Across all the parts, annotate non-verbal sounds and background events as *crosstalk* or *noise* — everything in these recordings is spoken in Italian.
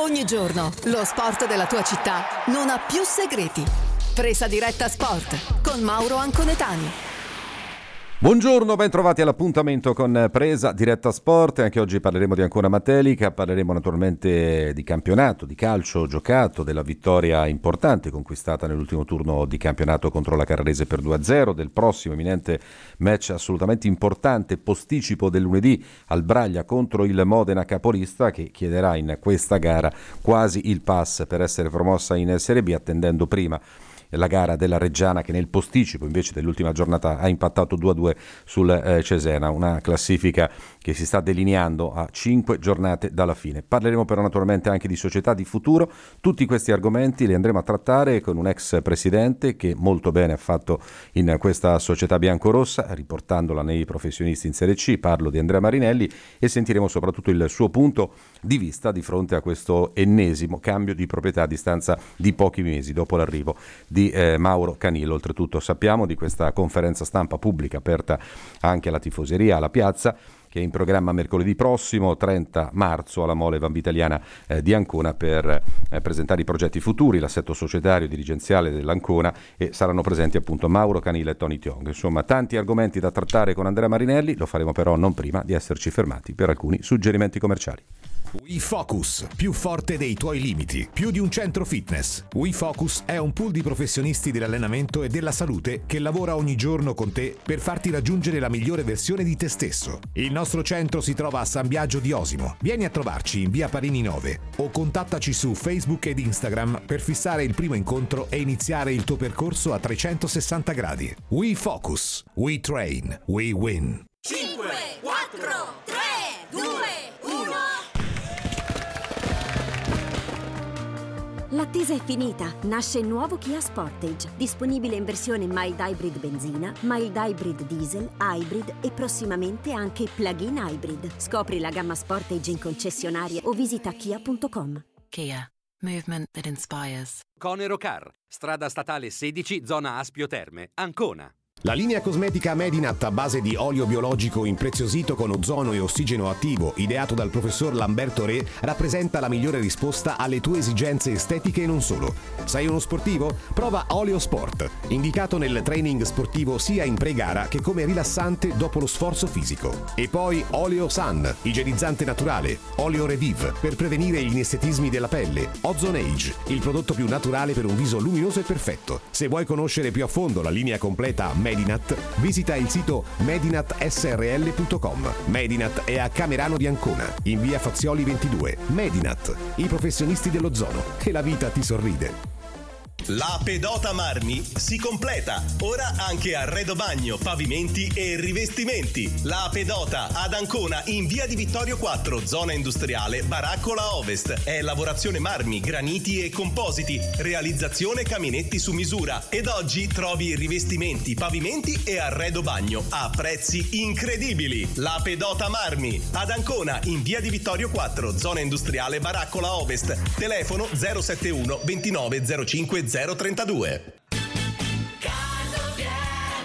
Ogni giorno lo sport della tua città non ha più segreti. Presa diretta sport con Mauro Anconetani. Buongiorno, ben trovati all'appuntamento con Presa Diretta Sport. Anche oggi parleremo di Ancona Matelica, parleremo naturalmente di campionato, di calcio giocato, della vittoria importante conquistata nell'ultimo turno di campionato contro la Carrarese per 2-0, del prossimo eminente match assolutamente importante, posticipo del lunedì al Braglia contro il Modena capolista che chiederà in questa gara quasi il pass per essere promossa in Serie B attendendo prima la gara della Reggiana che nel posticipo invece dell'ultima giornata ha impattato 2-2 sul eh, Cesena, una classifica che si sta delineando a 5 giornate dalla fine. Parleremo però naturalmente anche di società di futuro, tutti questi argomenti li andremo a trattare con un ex presidente che molto bene ha fatto in questa società biancorossa, riportandola nei professionisti in Serie C, parlo di Andrea Marinelli e sentiremo soprattutto il suo punto di vista di fronte a questo ennesimo cambio di proprietà a distanza di pochi mesi dopo l'arrivo di eh, Mauro Canillo. Oltretutto sappiamo di questa conferenza stampa pubblica aperta anche alla tifoseria, alla piazza che è in programma mercoledì prossimo, 30 marzo, alla Mole Vanvitaliana eh, di Ancona per eh, presentare i progetti futuri, l'assetto societario e dirigenziale dell'Ancona e saranno presenti appunto Mauro Canile e Tony Tiong. Insomma, tanti argomenti da trattare con Andrea Marinelli, lo faremo però non prima di esserci fermati per alcuni suggerimenti commerciali. WeFocus, più forte dei tuoi limiti, più di un centro fitness. WeFocus è un pool di professionisti dell'allenamento e della salute che lavora ogni giorno con te per farti raggiungere la migliore versione di te stesso. Il nostro centro si trova a San Biagio di Osimo. Vieni a trovarci in via Parini 9 o contattaci su Facebook ed Instagram per fissare il primo incontro e iniziare il tuo percorso a 360 gradi. WeFocus, We Train, L'attesa è finita. Nasce il nuovo Kia Sportage, disponibile in versione mild hybrid benzina, mild hybrid diesel, hybrid e prossimamente anche plug-in hybrid. Scopri la gamma Sportage in concessionaria o visita kia.com. Kia. Movement that inspires. Conero Car, strada statale 16, zona Aspio Terme, Ancona. La linea cosmetica Medinat a base di olio biologico impreziosito con ozono e ossigeno attivo, ideato dal professor Lamberto Re, rappresenta la migliore risposta alle tue esigenze estetiche e non solo. Sei uno sportivo? Prova Olio Sport, indicato nel training sportivo sia in pre-gara che come rilassante dopo lo sforzo fisico. E poi Olio Sun, igienizzante naturale, Olio Revive per prevenire gli inestetismi della pelle, Ozone Age, il prodotto più naturale per un viso luminoso e perfetto. Se vuoi conoscere più a fondo la linea completa Medinat, visita il sito medinatsrl.com. Medinat è a Camerano di Ancona, in via Fazioli 22. Medinat, i professionisti dell'ozono. Che la vita ti sorride. La pedota Marmi si completa. Ora anche arredo bagno, pavimenti e rivestimenti. La pedota ad Ancona in via di Vittorio 4, zona industriale, Baraccola Ovest. È lavorazione marmi, graniti e compositi. Realizzazione caminetti su misura. Ed oggi trovi rivestimenti, pavimenti e arredo bagno a prezzi incredibili. La pedota Marmi ad Ancona in via di Vittorio 4, zona industriale, Baraccola Ovest. Telefono 071 29 05 032. Cargo Pier,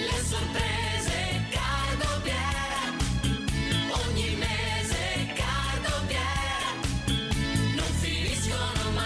le sorprese Cargo Pier. Ogni mese Cargo Pier, non finiscono mai.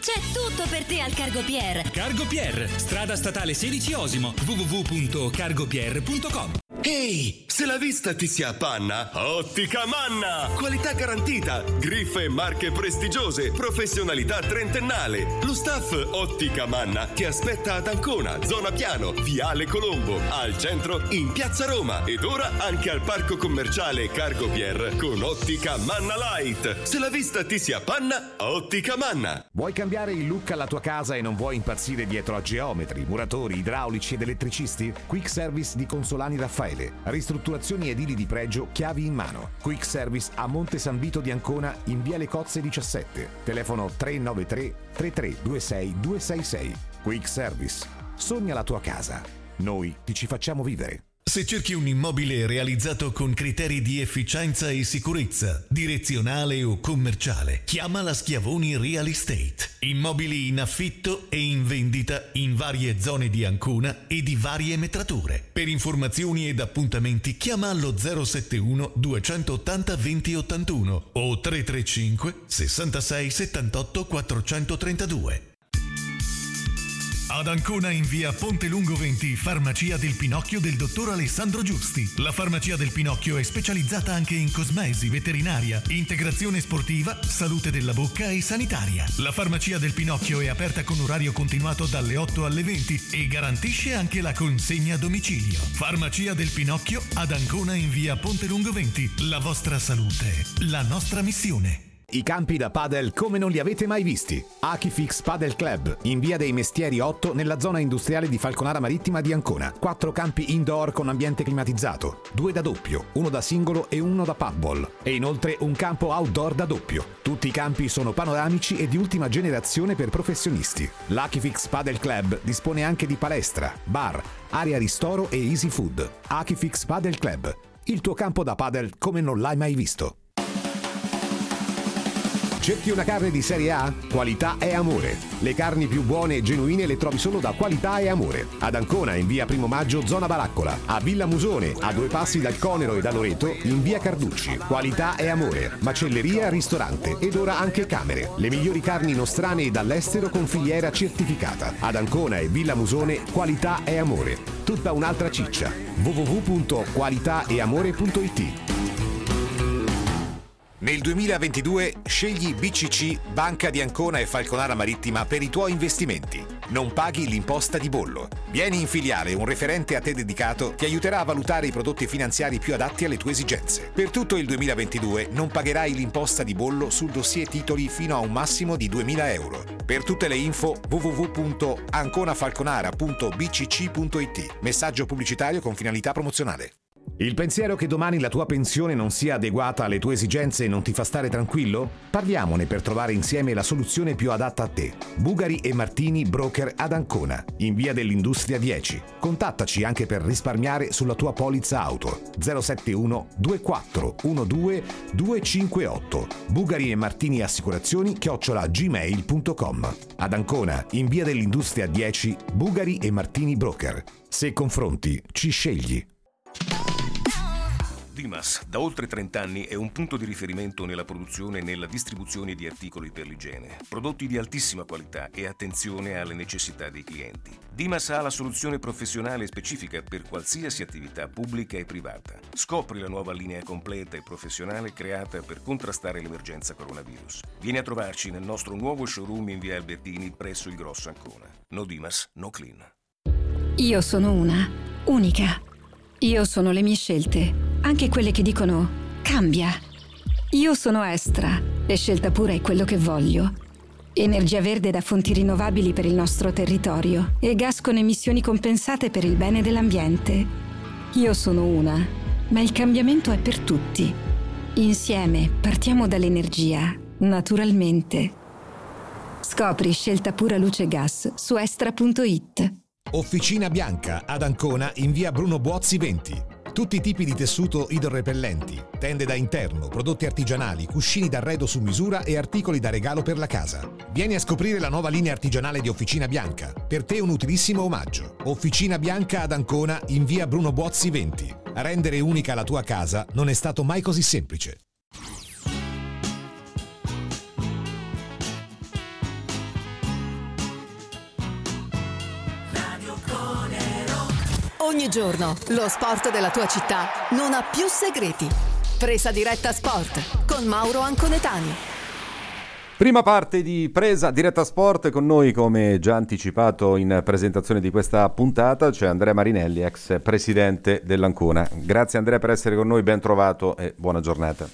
C'è tutto per te al Cargo Pier. Cargo Pier, strada statale 16 Osimo, www.cargopier.com. Ehi, se la vista ti si appanna, Ottica Manna! Qualità garantita, griffe e marche prestigiose, professionalità trentennale. Lo staff Ottica Manna ti aspetta ad Ancona, zona piano, Viale Colombo, al centro in Piazza Roma ed ora anche al parco commerciale Cargo Pier con Ottica Manna Light. Se la vista ti si appanna, Ottica Manna! Vuoi cambiare il look alla tua casa e non vuoi impazzire dietro a geometri, muratori, idraulici ed elettricisti? Quick Service di Consolani Raffaele. Ristrutturazioni edili di pregio, chiavi in mano. Quick Service a Monte San Vito di Ancona in Via Le Cozze 17. Telefono 393 3326 266. Quick Service. Sogna la tua casa. Noi ti ci facciamo vivere. Se cerchi un immobile realizzato con criteri di efficienza e sicurezza, direzionale o commerciale, chiama la Schiavoni Real Estate. Immobili in affitto e in vendita in varie zone di Ancona e di varie metrature. Per informazioni ed appuntamenti chiama allo 071 280 2081 o 335 66 78 432. Ad Ancona in via Ponte Lungo 20, Farmacia del Pinocchio del dottor Alessandro Giusti. La Farmacia del Pinocchio è specializzata anche in cosmesi, veterinaria, integrazione sportiva, salute della bocca e sanitaria. La Farmacia del Pinocchio è aperta con orario continuato dalle 8 alle 20 e garantisce anche la consegna a domicilio. Farmacia del Pinocchio ad Ancona in via Ponte Lungo 20. La vostra salute, la nostra missione. I campi da padel come non li avete mai visti. Akifix Padel Club, in via dei Mestieri 8, nella zona industriale di Falconara Marittima di Ancona. Quattro campi indoor con ambiente climatizzato, due da doppio, uno da singolo e uno da paddball. E inoltre un campo outdoor da doppio. Tutti i campi sono panoramici e di ultima generazione per professionisti. L'Akifix Padel Club dispone anche di palestra, bar, area ristoro e easy food. Akifix Padel Club, il tuo campo da padel come non l'hai mai visto. Cerchi una carne di serie A? Qualità e amore. Le carni più buone e genuine le trovi solo da Qualità e Amore. Ad Ancona, in via Primo Maggio, zona Baraccola. A Villa Musone, a due passi dal Conero e da Loreto, in via Carducci. Qualità e Amore. Macelleria, ristorante ed ora anche camere. Le migliori carni nostrane e dall'estero con filiera certificata. Ad Ancona e Villa Musone, Qualità e Amore. Tutta un'altra ciccia. www.qualitaeamore.it Nel 2022 scegli BCC Banca di Ancona e Falconara Marittima per i tuoi investimenti. Non paghi l'imposta di bollo. Vieni in filiale, un referente a te dedicato ti aiuterà a valutare i prodotti finanziari più adatti alle tue esigenze. Per tutto il 2022 non pagherai l'imposta di bollo sul dossier titoli fino a un massimo di 2.000 euro. Per tutte le info www.anconafalconara.bcc.it. Messaggio pubblicitario con finalità promozionale. Il pensiero che domani la tua pensione non sia adeguata alle tue esigenze non ti fa stare tranquillo? Parliamone per trovare insieme la soluzione più adatta a te. Bugari e Martini Broker ad Ancona, in via dell'Industria 10. Contattaci anche per risparmiare sulla tua polizza auto. 071 2412 258. Bugari e Martini Assicurazioni chiocciola gmail.com. Ad Ancona, in via dell'Industria 10, Bugari e Martini Broker. Se confronti, ci scegli. Dimas, da oltre 30 anni, è un punto di riferimento nella produzione e nella distribuzione di articoli per l'igiene. Prodotti di altissima qualità e attenzione alle necessità dei clienti. Dimas ha la soluzione professionale specifica per qualsiasi attività pubblica e privata. Scopri la nuova linea completa e professionale creata per contrastare l'emergenza coronavirus. Vieni a trovarci nel nostro nuovo showroom in via Albertini presso il Grosso Ancona. No Dimas, no clean. Io sono una, unica. Io sono le mie scelte, anche quelle che dicono cambia. Io sono Estra e scelta pura è quello che voglio. Energia verde da fonti rinnovabili per il nostro territorio e gas con emissioni compensate per il bene dell'ambiente. Io sono una, ma il cambiamento è per tutti. Insieme partiamo dall'energia, naturalmente. Scopri scelta pura luce gas su estra.it. Officina Bianca ad Ancona in via Bruno Buozzi 20. Tutti i tipi di tessuto idrorepellenti, tende da interno, prodotti artigianali, cuscini d'arredo su misura e articoli da regalo per la casa. Vieni a scoprire la nuova linea artigianale di Officina Bianca. Per te un utilissimo omaggio. Officina Bianca ad Ancona in via Bruno Buozzi 20. Rendere unica la tua casa non è stato mai così semplice. Ogni giorno lo sport della tua città non ha più segreti. Presa diretta sport con Mauro Anconetani. Prima parte di presa diretta sport con noi, come già anticipato in presentazione di questa puntata, c'è Andrea Marinelli, ex presidente dell'Ancona. Grazie Andrea per essere con noi, ben trovato e buona giornata.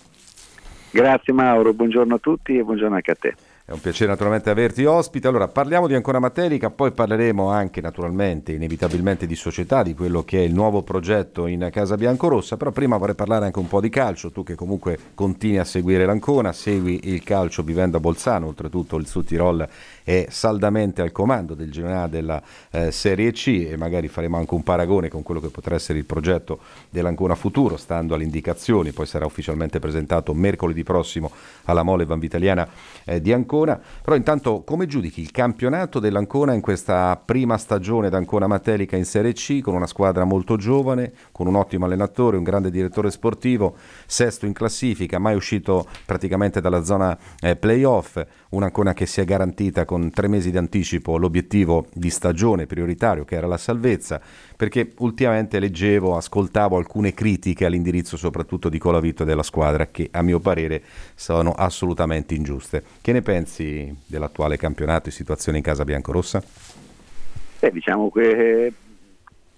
Grazie Mauro, buongiorno a tutti e buongiorno anche a te. È un piacere naturalmente averti ospite. Allora, parliamo di Ancona Matelica, poi parleremo anche naturalmente, inevitabilmente di società, di quello che è il nuovo progetto in Casa Biancorossa, però prima vorrei parlare anche un po' di calcio, tu che comunque continui a seguire l'Ancona, segui il calcio vivendo a Bolzano, oltretutto il Sud Tirol è saldamente al comando del generale della eh, Serie C e magari faremo anche un paragone con quello che potrà essere il progetto dell'Ancona Futuro, stando alle indicazioni, poi sarà ufficialmente presentato mercoledì prossimo alla Mole Vanvitaliana eh, di Ancona. Però intanto come giudichi il campionato dell'Ancona in questa prima stagione d'Ancona Matelica in Serie C, con una squadra molto giovane, con un ottimo allenatore, un grande direttore sportivo, sesto in classifica, mai uscito praticamente dalla zona eh, playoff, un'Ancona che si è garantita con tre mesi di anticipo l'obiettivo di stagione prioritario che era la salvezza, perché ultimamente leggevo, ascoltavo alcune critiche all'indirizzo soprattutto di Colavito e della squadra che a mio parere sono assolutamente ingiuste. Che ne pensi dell'attuale campionato e situazione in casa biancorossa? Beh, diciamo che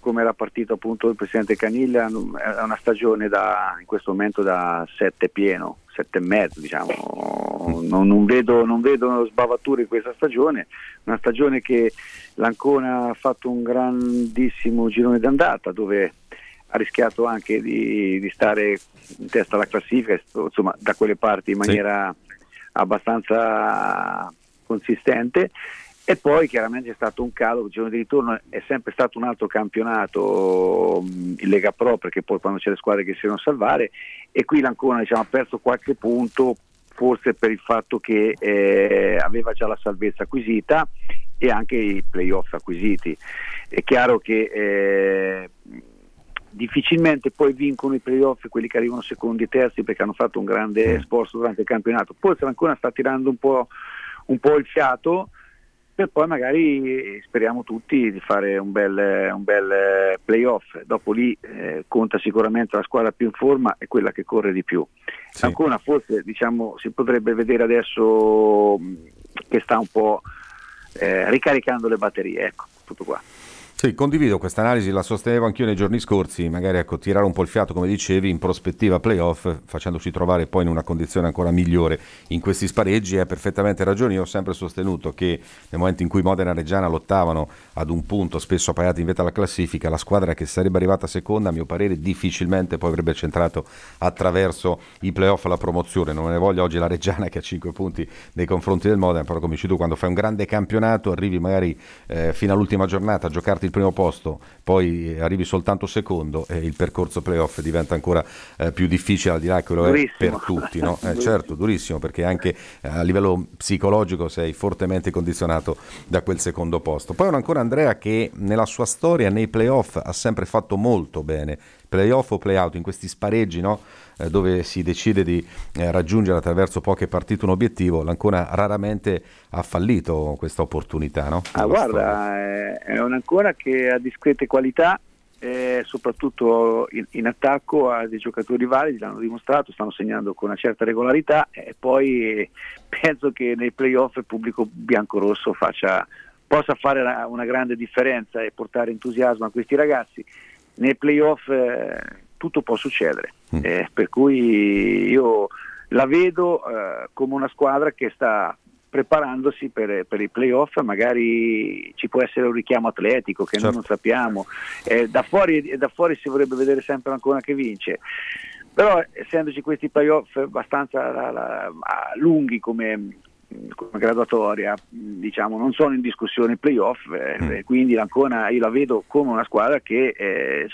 come era partito appunto il presidente Caniglia è una stagione da, in questo momento da sette pieno, sette e mezzo diciamo, non, non, vedo, non vedo sbavature in questa stagione, una stagione che l'Ancona ha fatto un grandissimo girone d'andata dove ha rischiato anche di, di stare in testa alla classifica, insomma da quelle parti in maniera sì. abbastanza consistente e poi chiaramente c'è stato un calo, il giorno di ritorno è sempre stato un altro campionato in Lega Pro perché poi quando c'è le squadre che si devono salvare e qui l'Ancona diciamo, ha perso qualche punto forse per il fatto che eh, aveva già la salvezza acquisita e anche i playoff acquisiti. È chiaro che eh, difficilmente poi vincono i playoff quelli che arrivano secondi e terzi perché hanno fatto un grande sforzo durante il campionato. Forse l'Ancona sta tirando un po', un po' il fiato per poi magari speriamo tutti di fare un bel, un bel playoff. Dopo lì eh, conta sicuramente la squadra più in forma e quella che corre di più. Sì. Ancora forse diciamo, si potrebbe vedere adesso che sta un po' eh, ricaricando le batterie, ecco, tutto qua. Sì, condivido questa analisi, la sostenevo anch'io nei giorni scorsi, magari ecco, tirare un po' il fiato, come dicevi, in prospettiva playoff, facendoci trovare poi in una condizione ancora migliore in questi spareggi, hai perfettamente ragione, io ho sempre sostenuto che nel momento in cui Modena e Reggiana lottavano ad un punto, spesso appaiati in vetta alla classifica, la squadra che sarebbe arrivata seconda, a mio parere, difficilmente poi avrebbe centrato attraverso i playoff la promozione, non ne voglio oggi la Reggiana che ha 5 punti nei confronti del Modena, però come dici tu, quando fai un grande campionato, arrivi magari eh, fino all'ultima giornata a giocarti il primo posto, poi arrivi soltanto secondo e il percorso playoff diventa ancora eh, più difficile al di là che quello è per tutti. No? *laughs* Eh, certo, durissimo perché anche eh, a livello psicologico sei fortemente condizionato da quel secondo posto. Poi ancora Andrea che nella sua storia nei playoff ha sempre fatto molto bene, playoff o playout, in questi spareggi no? eh, dove si decide di eh, raggiungere attraverso poche partite un obiettivo, l'Ancona raramente ha fallito questa opportunità. No? Ah, guarda, è, è un'Ancona che ha discrete qualità, eh, soprattutto in, in, attacco a dei giocatori validi, l'hanno dimostrato, stanno segnando con una certa regolarità e poi penso che nei playoff il pubblico bianco-rosso faccia, possa fare una, una grande differenza e portare entusiasmo a questi ragazzi nei playoff eh, tutto può succedere, mm. eh, per cui io la vedo eh, come una squadra che sta preparandosi per, per, i playoff, magari ci può essere un richiamo atletico che certo. noi non sappiamo, eh, da, fuori, da, fuori, si vorrebbe vedere sempre ancora che vince. Però essendoci questi playoff abbastanza la, la, lunghi come, come graduatoria, diciamo, non sono in discussione i playoff, eh, mm. quindi ancora io la vedo come una squadra che, eh,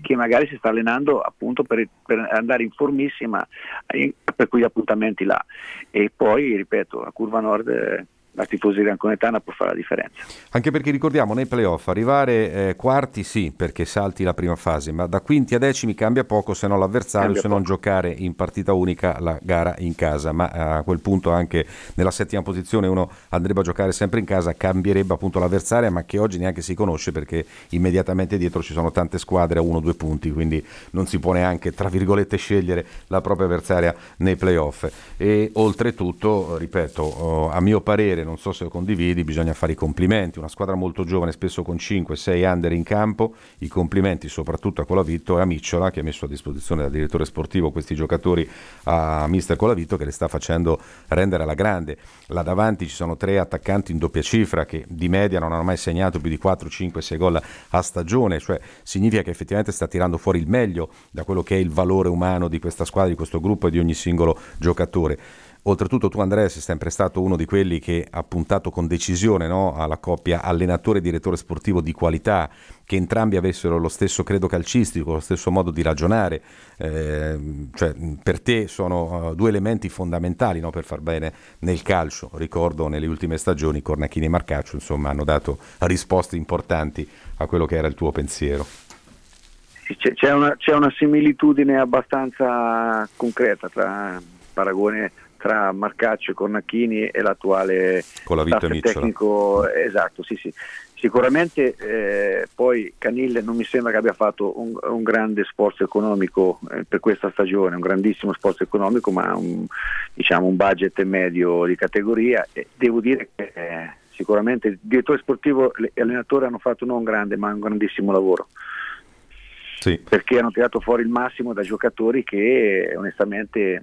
che magari si sta allenando appunto per, per andare in formissima per quegli appuntamenti là. E poi, ripeto, la curva nord... La tifoseria anconetana può fare la differenza. Anche perché ricordiamo nei playoff arrivare eh, quarti sì perché salti la prima fase, ma da quinti a decimi cambia poco se non l'avversario, cambia se poco. non giocare in partita unica la gara in casa, ma eh, a quel punto anche nella settima posizione uno andrebbe a giocare sempre in casa, cambierebbe appunto l'avversaria, ma che oggi neanche si conosce perché immediatamente dietro ci sono tante squadre a uno o due punti, quindi non si può neanche tra virgolette scegliere la propria avversaria nei playoff. E oltretutto, ripeto, oh, a mio parere non so se lo condividi, bisogna fare i complimenti. Una squadra molto giovane, spesso con 5-6 under in campo, i complimenti soprattutto a Colavitto e a Micciola che ha messo a disposizione dal direttore sportivo questi giocatori a mister Colavitto che le sta facendo rendere alla grande. Là davanti ci sono tre attaccanti in doppia cifra che di media non hanno mai segnato più di 4, 5, 6 gol a stagione, cioè significa che effettivamente sta tirando fuori il meglio da quello che è il valore umano di questa squadra, di questo gruppo e di ogni singolo giocatore. Oltretutto tu Andrea sei sempre stato uno di quelli che ha puntato con decisione no, alla coppia allenatore e direttore sportivo di qualità, che entrambi avessero lo stesso credo calcistico, lo stesso modo di ragionare, eh, cioè, per te sono uh, due elementi fondamentali no, per far bene nel calcio. Ricordo nelle ultime stagioni Cornacchini e Marcaccio insomma, hanno dato risposte importanti a quello che era il tuo pensiero. C'è, una, c'è una similitudine abbastanza concreta tra paragone tra Marcaccio e Cornacchini e l'attuale Colavitto staff tecnico esatto sì sì. Sicuramente eh, poi Canille non mi sembra che abbia fatto un, un grande sforzo economico eh, per questa stagione un grandissimo sforzo economico ma un, diciamo un budget medio di categoria. E devo dire che eh, sicuramente il direttore sportivo e l'allenatore hanno fatto non un grande ma un grandissimo lavoro. Sì. perché hanno tirato fuori il massimo da giocatori che onestamente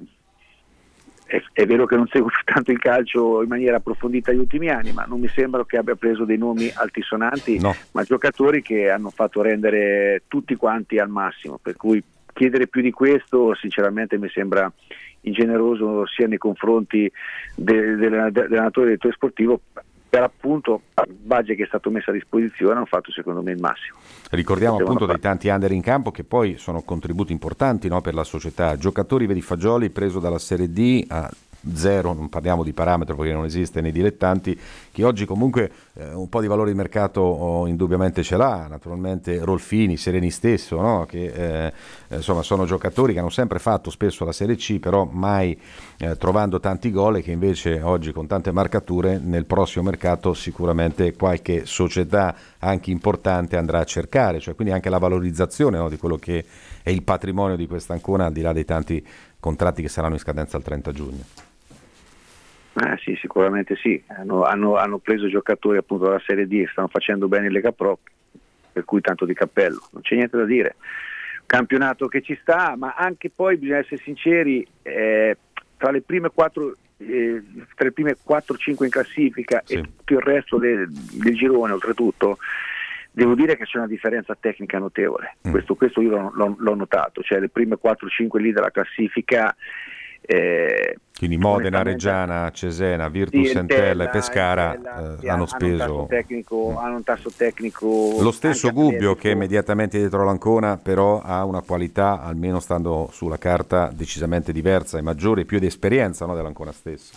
è, è, vero che non seguo tanto il calcio in maniera approfondita negli ultimi anni, ma non mi sembra che abbia preso dei nomi altisonanti, no. ma giocatori che hanno fatto rendere tutti quanti al massimo, per cui chiedere più di questo sinceramente mi sembra ingeneroso sia nei confronti de, de, de, dell'allenatore del tuo sportivo per appunto il budget che è stato messo a disposizione hanno fatto secondo me il massimo. Ricordiamo appunto dei tanti under in campo che poi sono contributi importanti no, per la società. Giocatori vedi Fagioli preso dalla Serie D a zero, non parliamo di parametro perché non esiste nei dilettanti, che oggi comunque eh, un po' di valore di mercato oh, indubbiamente ce l'ha, naturalmente Rolfini, Sereni stesso, no? che eh, insomma sono giocatori che hanno sempre fatto spesso la Serie C, però mai eh, trovando tanti gol e che invece oggi con tante marcature nel prossimo mercato sicuramente qualche società anche importante andrà a cercare, cioè quindi anche la valorizzazione no, di quello che è il patrimonio di questa Ancona al di là dei tanti contratti che saranno in scadenza il 30 giugno. Eh, sì, sicuramente sì, hanno, hanno, hanno, preso giocatori appunto dalla Serie D, stanno facendo bene in Lega Pro, per cui tanto di cappello, non c'è niente da dire. Campionato che ci sta, ma anche poi bisogna essere sinceri, eh, tra le prime 4 eh, tra le prime 4-5 in classifica sì. e tutto il resto del, del girone oltretutto devo dire che c'è una differenza tecnica notevole, mm. questo, questo, io l'ho, l'ho, l'ho, notato, cioè le prime 4-5 lì della classifica eh, quindi Modena, Reggiana, Cesena, Virtus, sì, Entella e Pescara Entella, eh, hanno speso un tecnico, mm. hanno un tasso tecnico lo stesso Gubbio che è immediatamente dietro l'Ancona però ha una qualità almeno stando sulla carta decisamente diversa e maggiore più di esperienza no, dell'Ancona stesso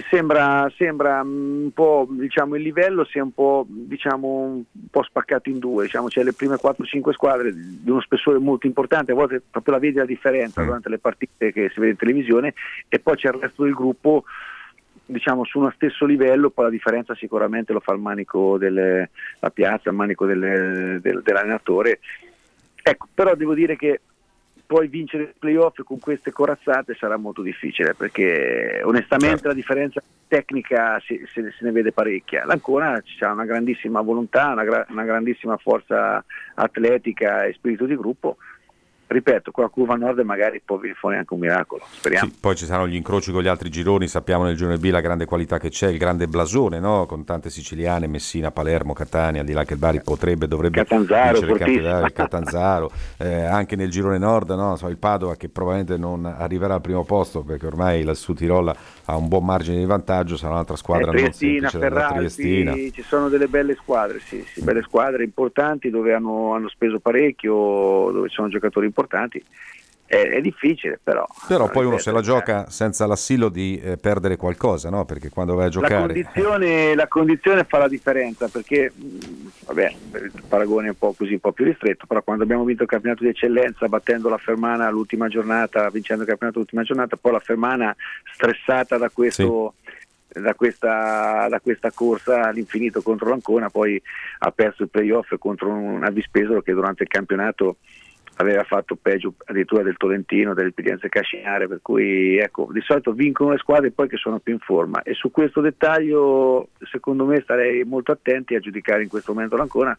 sembra, sembra, un po' diciamo, il livello sia un po', diciamo, un po spaccato in due, diciamo, c'è le prime 4-5 squadre di uno spessore molto importante, a volte proprio la vedi la differenza mm. durante le partite che si vede in televisione e poi c'è il resto del gruppo diciamo su uno stesso livello, poi la differenza sicuramente lo fa il manico della piazza, il manico delle, del, dell'allenatore. Ecco, però devo dire che poi vincere il playoff con queste corazzate sarà molto difficile perché onestamente certo. la differenza tecnica si, se, se, ne vede parecchia. L'Ancona ha una grandissima volontà, una, gra- una grandissima forza atletica e spirito di gruppo ripeto, con la curva nord magari può venire fuori anche un miracolo, speriamo. Sì, poi ci saranno gli incroci con gli altri gironi, sappiamo nel girone B la grande qualità che c'è, il grande blasone, no? con tante siciliane, Messina, Palermo, Catania, al di là che il Bari potrebbe, dovrebbe Catanzaro, vincere il campionato, il *laughs* Catanzaro, eh, anche nel girone nord, no? so, il Padova che probabilmente non arriverà al primo posto perché ormai la Sud-Tirol ha un buon margine di vantaggio, sarà un'altra squadra eh, Triestina, Ferrari, Triestina. ci sono delle belle squadre, sì, sì, belle squadre importanti dove hanno, hanno speso parecchio, dove ci sono giocatori importanti importanti. È, è difficile però. Però poi uno se la gioca senza l'assillo di eh, perdere qualcosa, no? Perché quando vai a giocare... La condizione, la condizione fa la differenza perché, vabbè, il paragone è un po' così, un po' più ristretto, però quando abbiamo vinto il campionato di eccellenza battendo la Fermana l'ultima giornata, vincendo il campionato l'ultima giornata, poi la Fermana stressata da questo... Sì da questa, da questa, corsa all'infinito contro l'Ancona, poi ha perso il playoff contro un Avispesolo che durante il campionato aveva fatto peggio addirittura del Tolentino, dell'Esperienza Cascinare, per cui ecco, di solito vincono le squadre poi che sono più in forma. E su questo dettaglio secondo me starei molto attenti a giudicare in questo momento l'Ancona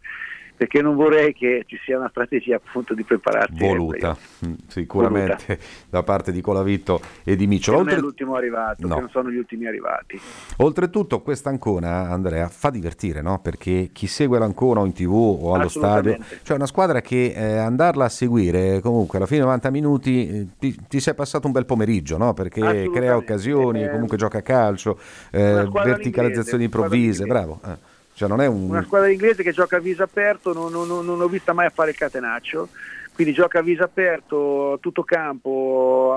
perché non vorrei che ci sia una strategia appunto di prepararsi Voluta, mm, sicuramente da parte di Colavitto e di Che Micciola. non è Oltre- l'ultimo arrivato, No. che non sono gli ultimi arrivati. Oltretutto questa Ancona, Andrea, fa divertire, no? Perché chi segue l'Ancona o in tv o allo stadio, cioè una squadra che eh, andarla a seguire comunque alla fine 90 minuti eh, ti, ti sei passato un bel pomeriggio, no? Perché crea occasioni, Eh, comunque gioca a calcio, eh, verticalizzazioni improvvise, bravo. eh. Cioè non è un... Una squadra inglese che gioca a viso aperto, non, non- non- l'ho vista mai a fare il catenaccio, quindi gioca a viso aperto, tutto campo,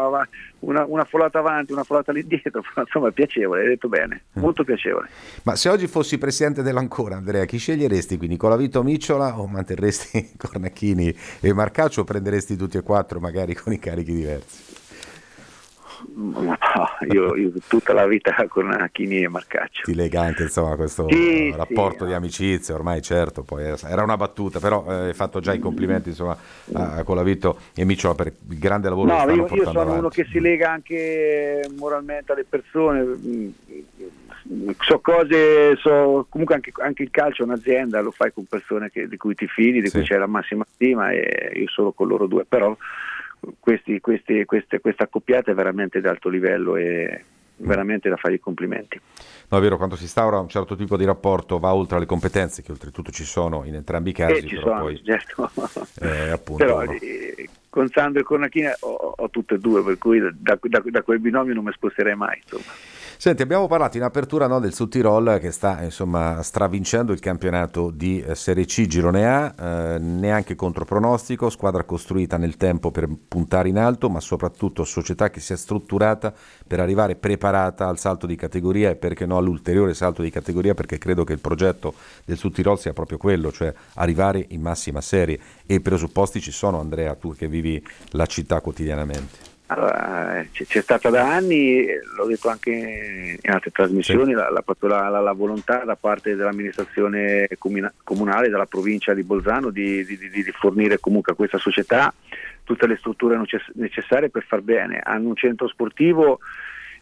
una, una folata avanti, una folata lì dietro, *laughs* insomma è piacevole, hai detto bene, Mm. molto piacevole. Ma se oggi fossi presidente dell'Ancora, Andrea, chi sceglieresti? Quindi Colavito Micciola o manterresti *laughs* Cornacchini e Marcaccio o prenderesti tutti e quattro magari con i carichi diversi? No, io, io tutta la vita con Achini e Marcaccio. Ti lega anche insomma questo Sì, rapporto sì. di amicizia, ormai certo, poi era una battuta, però eh, hai fatto già i complimenti insomma a, a Colavito e Micciola per il grande lavoro che No, stanno io, io portando sono avanti. uno che si lega anche moralmente alle persone, mm, so cose, so, comunque anche, anche il calcio è un'azienda, lo fai con persone che- di cui ti fidi, di Sì. cui c'è la massima stima e io solo con loro due, però questi, questi, queste, questa accoppiata è veramente di alto livello e veramente da fare i complimenti. No, è vero, quando si instaura un certo tipo di rapporto va oltre alle competenze, che oltretutto ci sono in entrambi i casi, Eh, ci sono, poi certo. eh, *laughs* appunto... Però no. eh, con Sandro e Cornachina ho, ho tutte e due, per cui da, da- da quel binomio non mi sposterei mai. Insomma. Senti, abbiamo parlato in apertura no, del Sud Tirol che sta insomma stravincendo il campionato di eh, Serie C Girone A, eh, neanche contro pronostico, squadra costruita nel tempo per puntare in alto, ma soprattutto società che si è strutturata per arrivare preparata al salto di categoria e perché no all'ulteriore salto di categoria, perché credo che il progetto del Sud Tirol sia proprio quello, cioè arrivare in massima serie e i presupposti ci sono, Andrea, tu che vivi la città quotidianamente. Allora, c'è, stata da anni, l'ho detto anche in altre trasmissioni, la, la- la- la- la volontà da parte dell'amministrazione comuna- comunale, della provincia di Bolzano di, di- di- di fornire comunque a questa società tutte le strutture necess- necessarie per far bene. Hanno un centro sportivo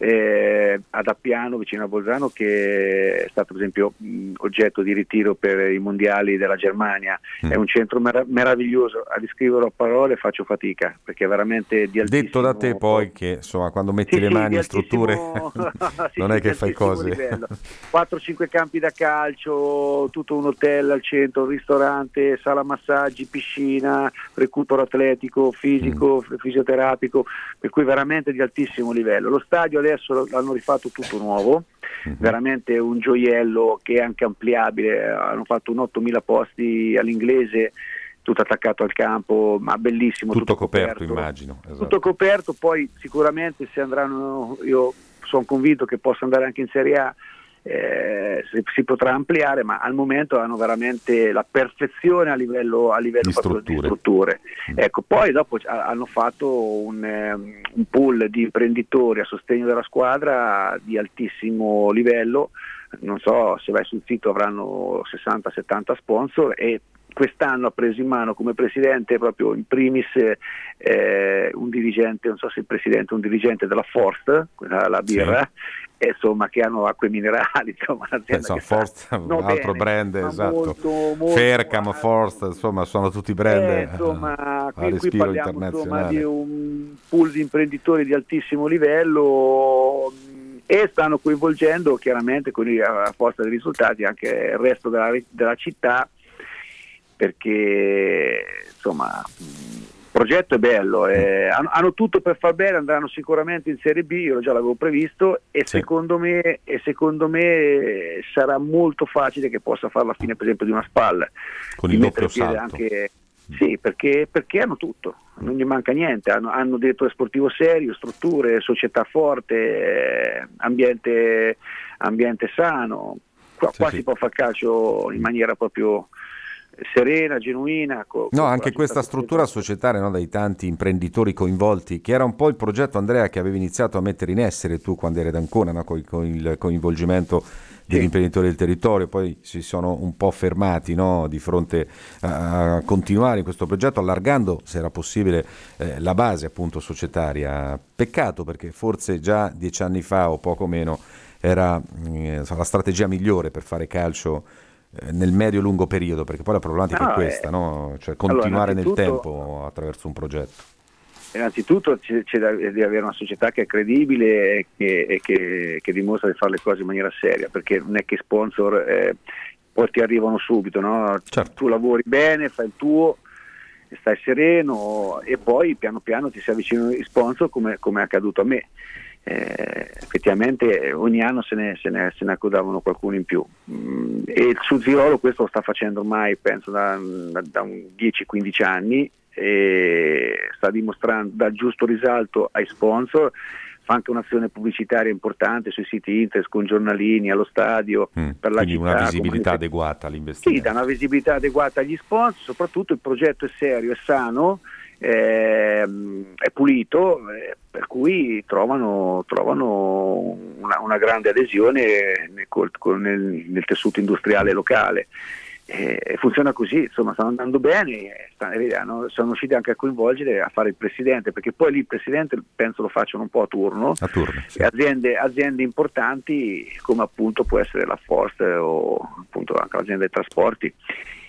eh, ad Appiano vicino a Bolzano che è stato per esempio mh, oggetto di ritiro per i mondiali della Germania, è un centro merav- meraviglioso, a descriverlo a parole faccio fatica perché è veramente di altissimo Detto da te poi che insomma quando metti Sì, le sì, mani di in strutture *laughs* *laughs* sì, non sì, è che fai cose. livello. 4-5 campi da calcio, tutto un hotel al centro, un ristorante, sala massaggi, piscina, recupero atletico, fisico, Mm. fisioterapico, per cui veramente di altissimo livello. Lo stadio adesso lo- l'hanno rifatto tutto nuovo, Mm-hmm. veramente un gioiello che è anche ampliabile, hanno fatto un 8000 posti all'inglese, tutto attaccato al campo, ma bellissimo. Tutto coperto, immagino. esatto. Tutto coperto, poi sicuramente se andranno, io sono convinto che possa andare anche in Serie A, eh, si, si potrà ampliare, ma al momento hanno veramente la perfezione a livello, a livello Di proprio di strutture. strutture. Ecco, poi dopo hanno fatto un, ehm, un pool di imprenditori a sostegno della squadra di altissimo livello, non so se vai sul sito avranno 60-70 sponsor e quest'anno ha preso in mano come presidente proprio in primis eh, un dirigente, non so se il presidente un dirigente della Forst, quella- la birra, e insomma che hanno acque minerali, *laughs* insomma che sta- Forst, un altro bene, brand, esatto. molto, molto Fercam, Forst, insomma, sono tutti brand eh, eh, insomma, qui, qui parliamo insomma, di un pool di imprenditori di altissimo livello mh, e stanno coinvolgendo chiaramente con i- a forza dei risultati anche il resto della, della città perché insomma il progetto è bello, eh, hanno, hanno tutto per far bene, andranno sicuramente in Serie B, io già l'avevo previsto e, secondo, me, e secondo me sarà molto facile che possa fare la fine per esempio di una spalla. Con il doppio salto. Anche, sì, perché, perché hanno tutto, non gli manca niente, hanno, hanno direttore sportivo serio, strutture, società forte, eh, ambiente, ambiente sano, qua, qua si può fare calcio in maniera proprio serena, genuina. co- No, anche questa struttura societaria no, dai tanti imprenditori coinvolti, che era un po' il progetto Andrea che avevi iniziato a mettere in essere tu quando eri ad Ancona, no, con, con il coinvolgimento degli imprenditori del territorio, poi si sono un po' fermati no, di fronte a, a, continuare in questo progetto, allargando, se era possibile, eh, la base appunto societaria. Peccato perché forse già dieci anni fa o poco meno era eh, la strategia migliore per fare calcio nel medio-lungo periodo, perché poi la problematica No, è questa, eh, no? cioè continuare allora, nel tempo attraverso un progetto. Innanzitutto c'è, c'è da, di avere una società che è credibile e che, e che- che dimostra di fare le cose in maniera seria, perché non è che sponsor eh, poi ti arrivano subito, no? tu lavori bene, fai il tuo, stai sereno e poi piano piano ti si avvicinano gli sponsor come, come è accaduto a me. Eh, effettivamente eh, ogni anno se ne, se ne- se ne accodavano qualcuno in più Mm, e il Sud Tirolo questo lo sta facendo ormai penso da, da- da un 10-15 anni e sta dimostrando dà il giusto risalto ai sponsor fa anche un'azione pubblicitaria importante sui siti internet con giornalini allo stadio per la Mm, Quindi città una visibilità adeguata sì, all'investimento. dà una visibilità adeguata agli sponsor, soprattutto il progetto è serio, è sano, ehm, è pulito, eh, per cui trovano, trovano una, una grande adesione nel, nel- nel tessuto industriale locale. E e funziona così, insomma stanno andando bene, e sta- e hanno- sono riusciti anche a coinvolgere a fare il presidente, perché poi lì il presidente penso lo facciano un po' a turno, A turno, sì. e aziende, aziende importanti come appunto può essere la Forst o appunto anche l'azienda dei trasporti.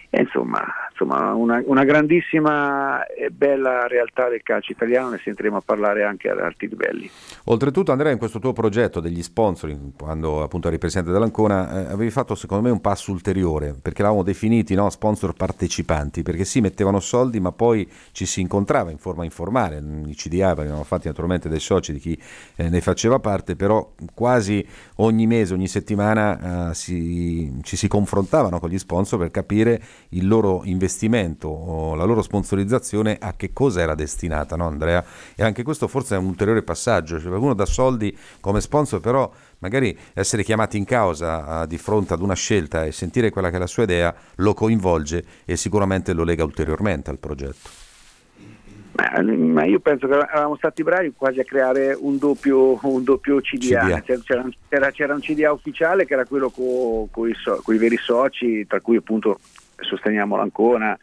E insomma, insomma una, una grandissima e bella realtà del calcio italiano, ne sentiremo a parlare anche ad alti livelli. Oltretutto Andrea in questo tuo progetto degli sponsor, quando appunto eri presidente dell'Ancona, eh, avevi fatto secondo me un passo ulteriore, perché l'avevamo definiti no, sponsor partecipanti, perché sì mettevano soldi ma poi ci si incontrava in forma informale, i CDA venivano fatti naturalmente dai soci di chi eh, ne faceva parte, però quasi ogni mese, ogni settimana eh, si- ci si confrontavano con gli sponsor per capire il loro investimento o la loro sponsorizzazione a che cosa era destinata, no Andrea? E anche questo forse è un ulteriore passaggio, cioè qualcuno dà soldi come sponsor, però magari essere chiamati in causa di fronte ad una scelta e sentire quella che è la sua idea lo coinvolge e sicuramente lo lega ulteriormente al progetto. Ma, io penso che eravamo stati bravi quasi a creare un doppio, un doppio CDA, CDA. C'era, c'era- c'era un CDA ufficiale che era quello con i veri soci, tra cui appunto sosteniamo l'Ancona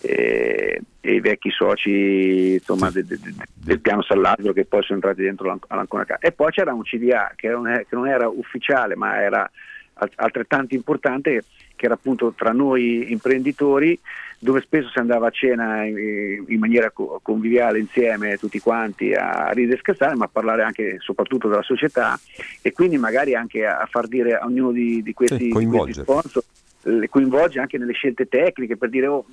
e, e i vecchi soci insomma, de- de- de- del piano Sallazzo che poi sono entrati dentro l'An- l'Ancona Ca- e poi c'era un CDA che non, è- che non era ufficiale ma era al- altrettanto importante che era appunto tra noi imprenditori dove spesso si andava a cena in, in maniera co- conviviale insieme tutti quanti a ridere e scherzare ma a parlare anche soprattutto della società e quindi magari anche a, far dire a ognuno di, di questi, Sì, di questi sponsor le coinvolge anche nelle scelte tecniche per dire oh,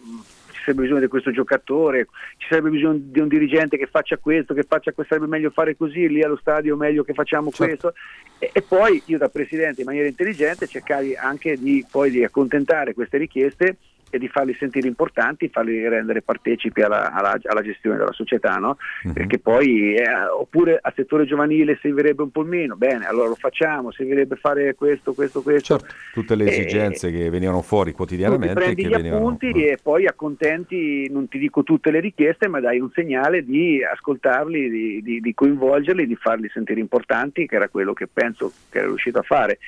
ci sarebbe bisogno di questo giocatore, ci sarebbe bisogno di un dirigente che faccia questo, che faccia questo, sarebbe meglio fare così, lì allo stadio meglio che facciamo questo. E, e poi io da presidente in maniera intelligente cercavi anche di, poi di accontentare queste richieste e di farli sentire importanti, farli rendere partecipi alla, alla- alla gestione della società, no? perché poi eh, oppure al settore giovanile servirebbe un po' meno, bene, allora lo facciamo, servirebbe fare questo, questo, questo. Tutte le Eh, esigenze che venivano fuori quotidianamente e prendi gli venivano... appunti e poi accontenti, non ti dico tutte le richieste, ma dai un segnale di ascoltarli, di, di- di coinvolgerli, di farli sentire importanti, che era quello che penso che era riuscito a fare.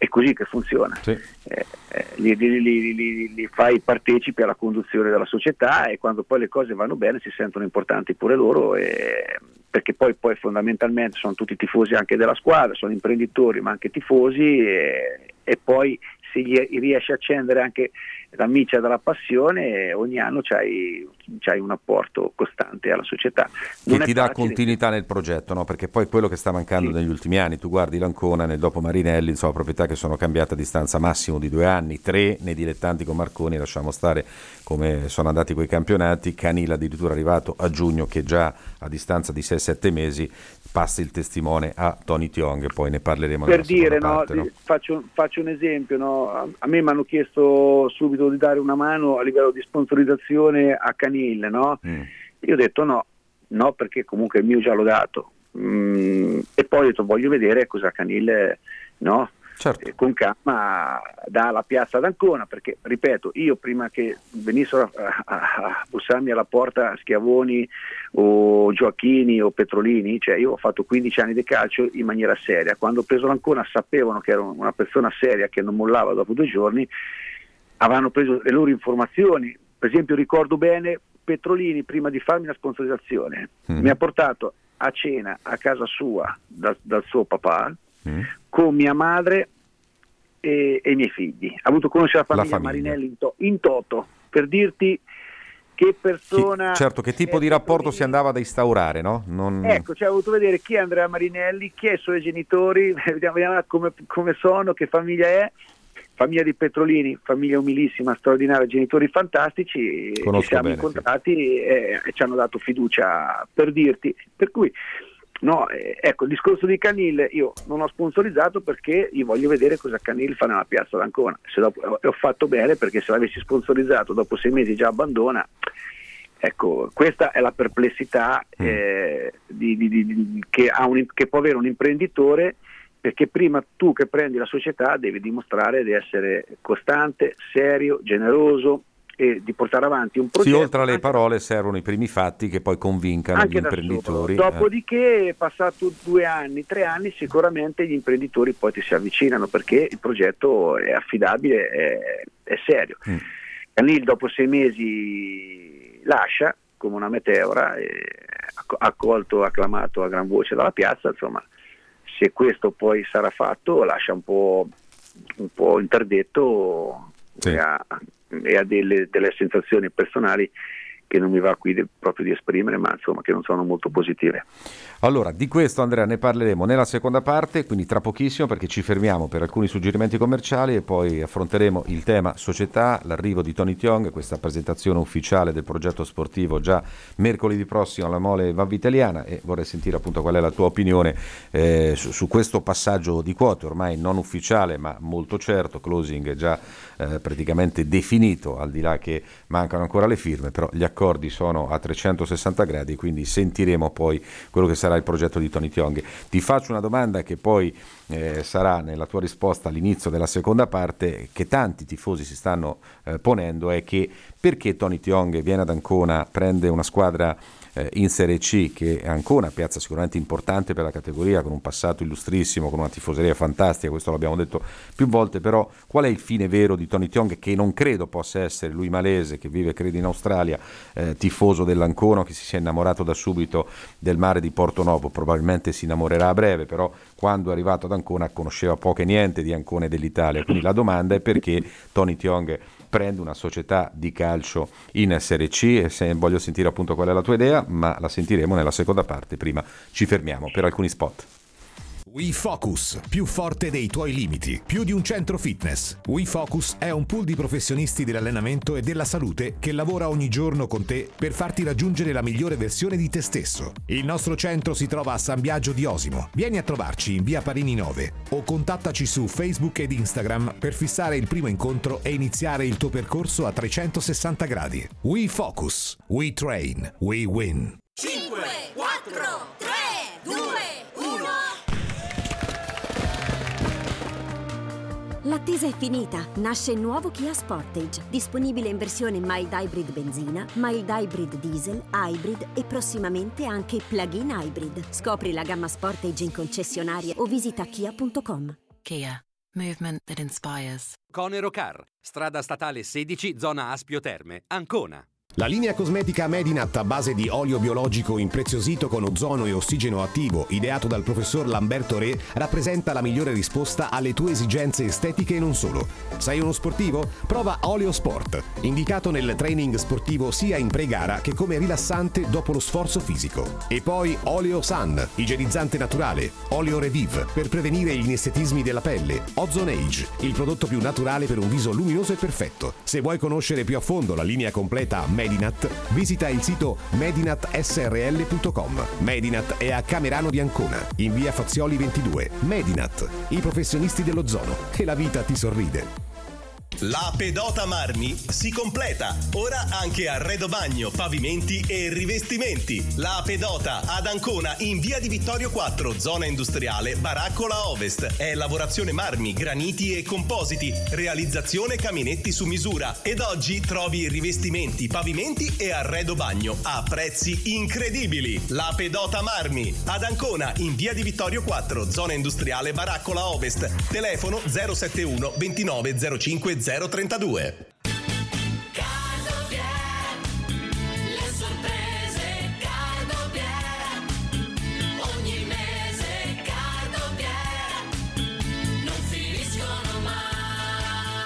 È così che funziona. Eh, eh, li, li- li- li- fai partecipi alla conduzione della società e quando poi le cose vanno bene si sentono importanti pure loro e- perché poi, poi fondamentalmente sono tutti tifosi anche della squadra, sono imprenditori ma anche tifosi e, e poi se gli riesci a accendere anche la miccia della passione ogni anno c'hai, c'hai un apporto costante alla società. che Non è ti dà facile. continuità nel progetto, no? perché poi quello che sta mancando negli ultimi anni, tu guardi l'Ancona nel dopo Marinelli, insomma proprietà che sono cambiate a distanza massimo di due anni, tre nei dilettanti con Marconi, lasciamo stare come sono andati quei campionati, Canila addirittura arrivato a giugno che già a distanza di 6-7 mesi passa il testimone a Tony Tiong e poi ne parleremo per dire, no, parte, no? di- Faccio, faccio un esempio, no, a me mi hanno chiesto subito di dare una mano a livello di sponsorizzazione a Canil, no? Mm. Io ho detto no, no perché comunque il mio già l'ho dato. Mm, e poi ho detto voglio vedere cosa Canil no, eh, con calma dalla piazza d'Ancona, perché ripeto, io prima che venissero a, a, a bussarmi alla porta Schiavoni o Gioacchini o Petrolini, cioè io ho fatto 15 anni di calcio in maniera seria, quando ho preso l'Ancona sapevano che ero una persona seria che non mollava dopo due giorni, avevano preso le loro informazioni, per esempio ricordo bene Petrolini prima di farmi la sponsorizzazione mm. mi ha portato a cena a casa sua da, dal suo papà mm. con mia madre e, e, i miei figli. Ha avuto conoscere la famiglia, la famiglia. Marinelli in, to- in, toto per dirti che persona. Chi, certo, che tipo di rapporto si andava ad instaurare, no? Non... Ecco, cioè, ho voluto vedere chi è Andrea Marinelli, chi è i suoi genitori, *laughs* vediamo, vediamo come, come sono, che famiglia è famiglia di Petrolini, famiglia umilissima, straordinaria, genitori fantastici, Conosco ci siamo bene, incontrati sì. e, e, ci hanno dato fiducia per dirti. Per cui, no, eh, ecco, il discorso di Canil io non ho sponsorizzato perché io voglio vedere cosa Canil fa nella piazza d'Ancona. Se dopo, e ho fatto bene perché se l'avessi sponsorizzato dopo sei mesi già abbandona. Ecco, questa è la perplessità mm. eh, di, di, di, che, un, che può avere un imprenditore perché prima tu che prendi la società devi dimostrare di essere costante, serio, generoso e di portare avanti un progetto. Sì, oltre alle parole servono i primi fatti che poi convincano gli imprenditori. Sopra. Dopodiché, eh. passato due anni, tre anni, sicuramente gli imprenditori poi ti si avvicinano perché il progetto è affidabile, è, è serio. Mm. Canil dopo sei mesi lascia come una meteora, accolto, acclamato a gran voce dalla piazza, insomma se questo poi sarà fatto lascia un po', un po interdetto sì. e ha, e ha delle, delle sensazioni personali che non mi va qui de, proprio di esprimere, ma insomma che non sono molto positive. Allora, di questo Andrea ne parleremo nella seconda parte, quindi tra pochissimo perché ci fermiamo per alcuni suggerimenti commerciali e poi affronteremo il tema società, l'arrivo di Tony Tiong, questa presentazione ufficiale del progetto sportivo già mercoledì prossimo alla Mole Vav Italiana e vorrei sentire appunto qual è la tua opinione eh, su, su, questo passaggio di quote, ormai non ufficiale ma molto certo, closing già eh, praticamente definito, al di là che mancano ancora le firme, però gli accordi sono a 360 gradi, quindi sentiremo poi quello che sarà il progetto di Tony Tiong. Ti faccio una domanda che poi eh, sarà nella tua risposta all'inizio della seconda parte, che tanti tifosi si stanno eh, ponendo, è che perché Tony Tiong viene ad Ancona, prende una squadra eh, in Serie C, che è ancora una piazza sicuramente importante per la categoria, con un passato illustrissimo, con una tifoseria fantastica, questo l'abbiamo detto più volte, però qual è il fine vero di Tony Tiong, che non credo possa essere lui malese, che vive credo in Australia, eh, tifoso dell'Ancona, che si sia innamorato da subito del mare di Porto Novo, probabilmente si innamorerà a breve, però quando è arrivato ad Ancona conosceva poco e niente di Ancona e dell'Italia, quindi la domanda è perché Tony Tiong prende una società di calcio in Serie C e se voglio sentire appunto qual è la tua idea, ma la sentiremo nella seconda parte. Prima ci fermiamo per alcuni spot. WeFocus, più forte dei tuoi limiti, più di un centro fitness. WeFocus è un pool di professionisti dell'allenamento e della salute che lavora ogni giorno con te per farti raggiungere la migliore versione di te stesso. Il nostro centro si trova a San Biagio di Osimo. Vieni a trovarci in via Parini 9 o contattaci su Facebook ed Instagram per fissare il primo incontro e iniziare il tuo percorso a 360 gradi. WeFocus, We Train, We Win. 5, 4, L'attesa è finita. Nasce il nuovo Kia Sportage, disponibile in versione mild hybrid benzina, mild hybrid diesel, hybrid e prossimamente anche plug-in hybrid. Scopri la gamma Sportage in concessionaria o visita kia.com. Kia. Movement that inspires. Conero Car, strada statale 16, zona Aspio Terme, Ancona. La linea cosmetica Medinat a base di olio biologico impreziosito con ozono e ossigeno attivo, ideato dal professor Lamberto Re, rappresenta la migliore risposta alle tue esigenze estetiche e non solo. Sei uno sportivo? Prova Oleo Sport, indicato nel training sportivo sia in pre-gara che come rilassante dopo lo sforzo fisico. E poi Oleo Sun, igienizzante naturale, Oleo Revive per prevenire gli inestetismi della pelle, Ozone Age, il prodotto più naturale per un viso luminoso e perfetto. Se vuoi conoscere più a fondo la linea completa Medinat, visita il sito medinatsrl.com. Medinat è a Camerano di Ancona, in via Fazioli 22. Medinat, i professionisti dell'ozono. Che la vita ti sorride. La pedota Marmi si completa. Ora anche arredo bagno, pavimenti e rivestimenti. La pedota ad Ancona in via di Vittorio 4, zona industriale, Baraccola Ovest. È lavorazione marmi, graniti e compositi. Realizzazione caminetti su misura. Ed oggi trovi rivestimenti, pavimenti e arredo bagno a prezzi incredibili. La pedota Marmi ad Ancona in via di Vittorio 4, zona industriale, Baraccola Ovest. Telefono 071 29 05 032. Le sorprese Cargopier Ogni mese Cargopier Non finiscono mai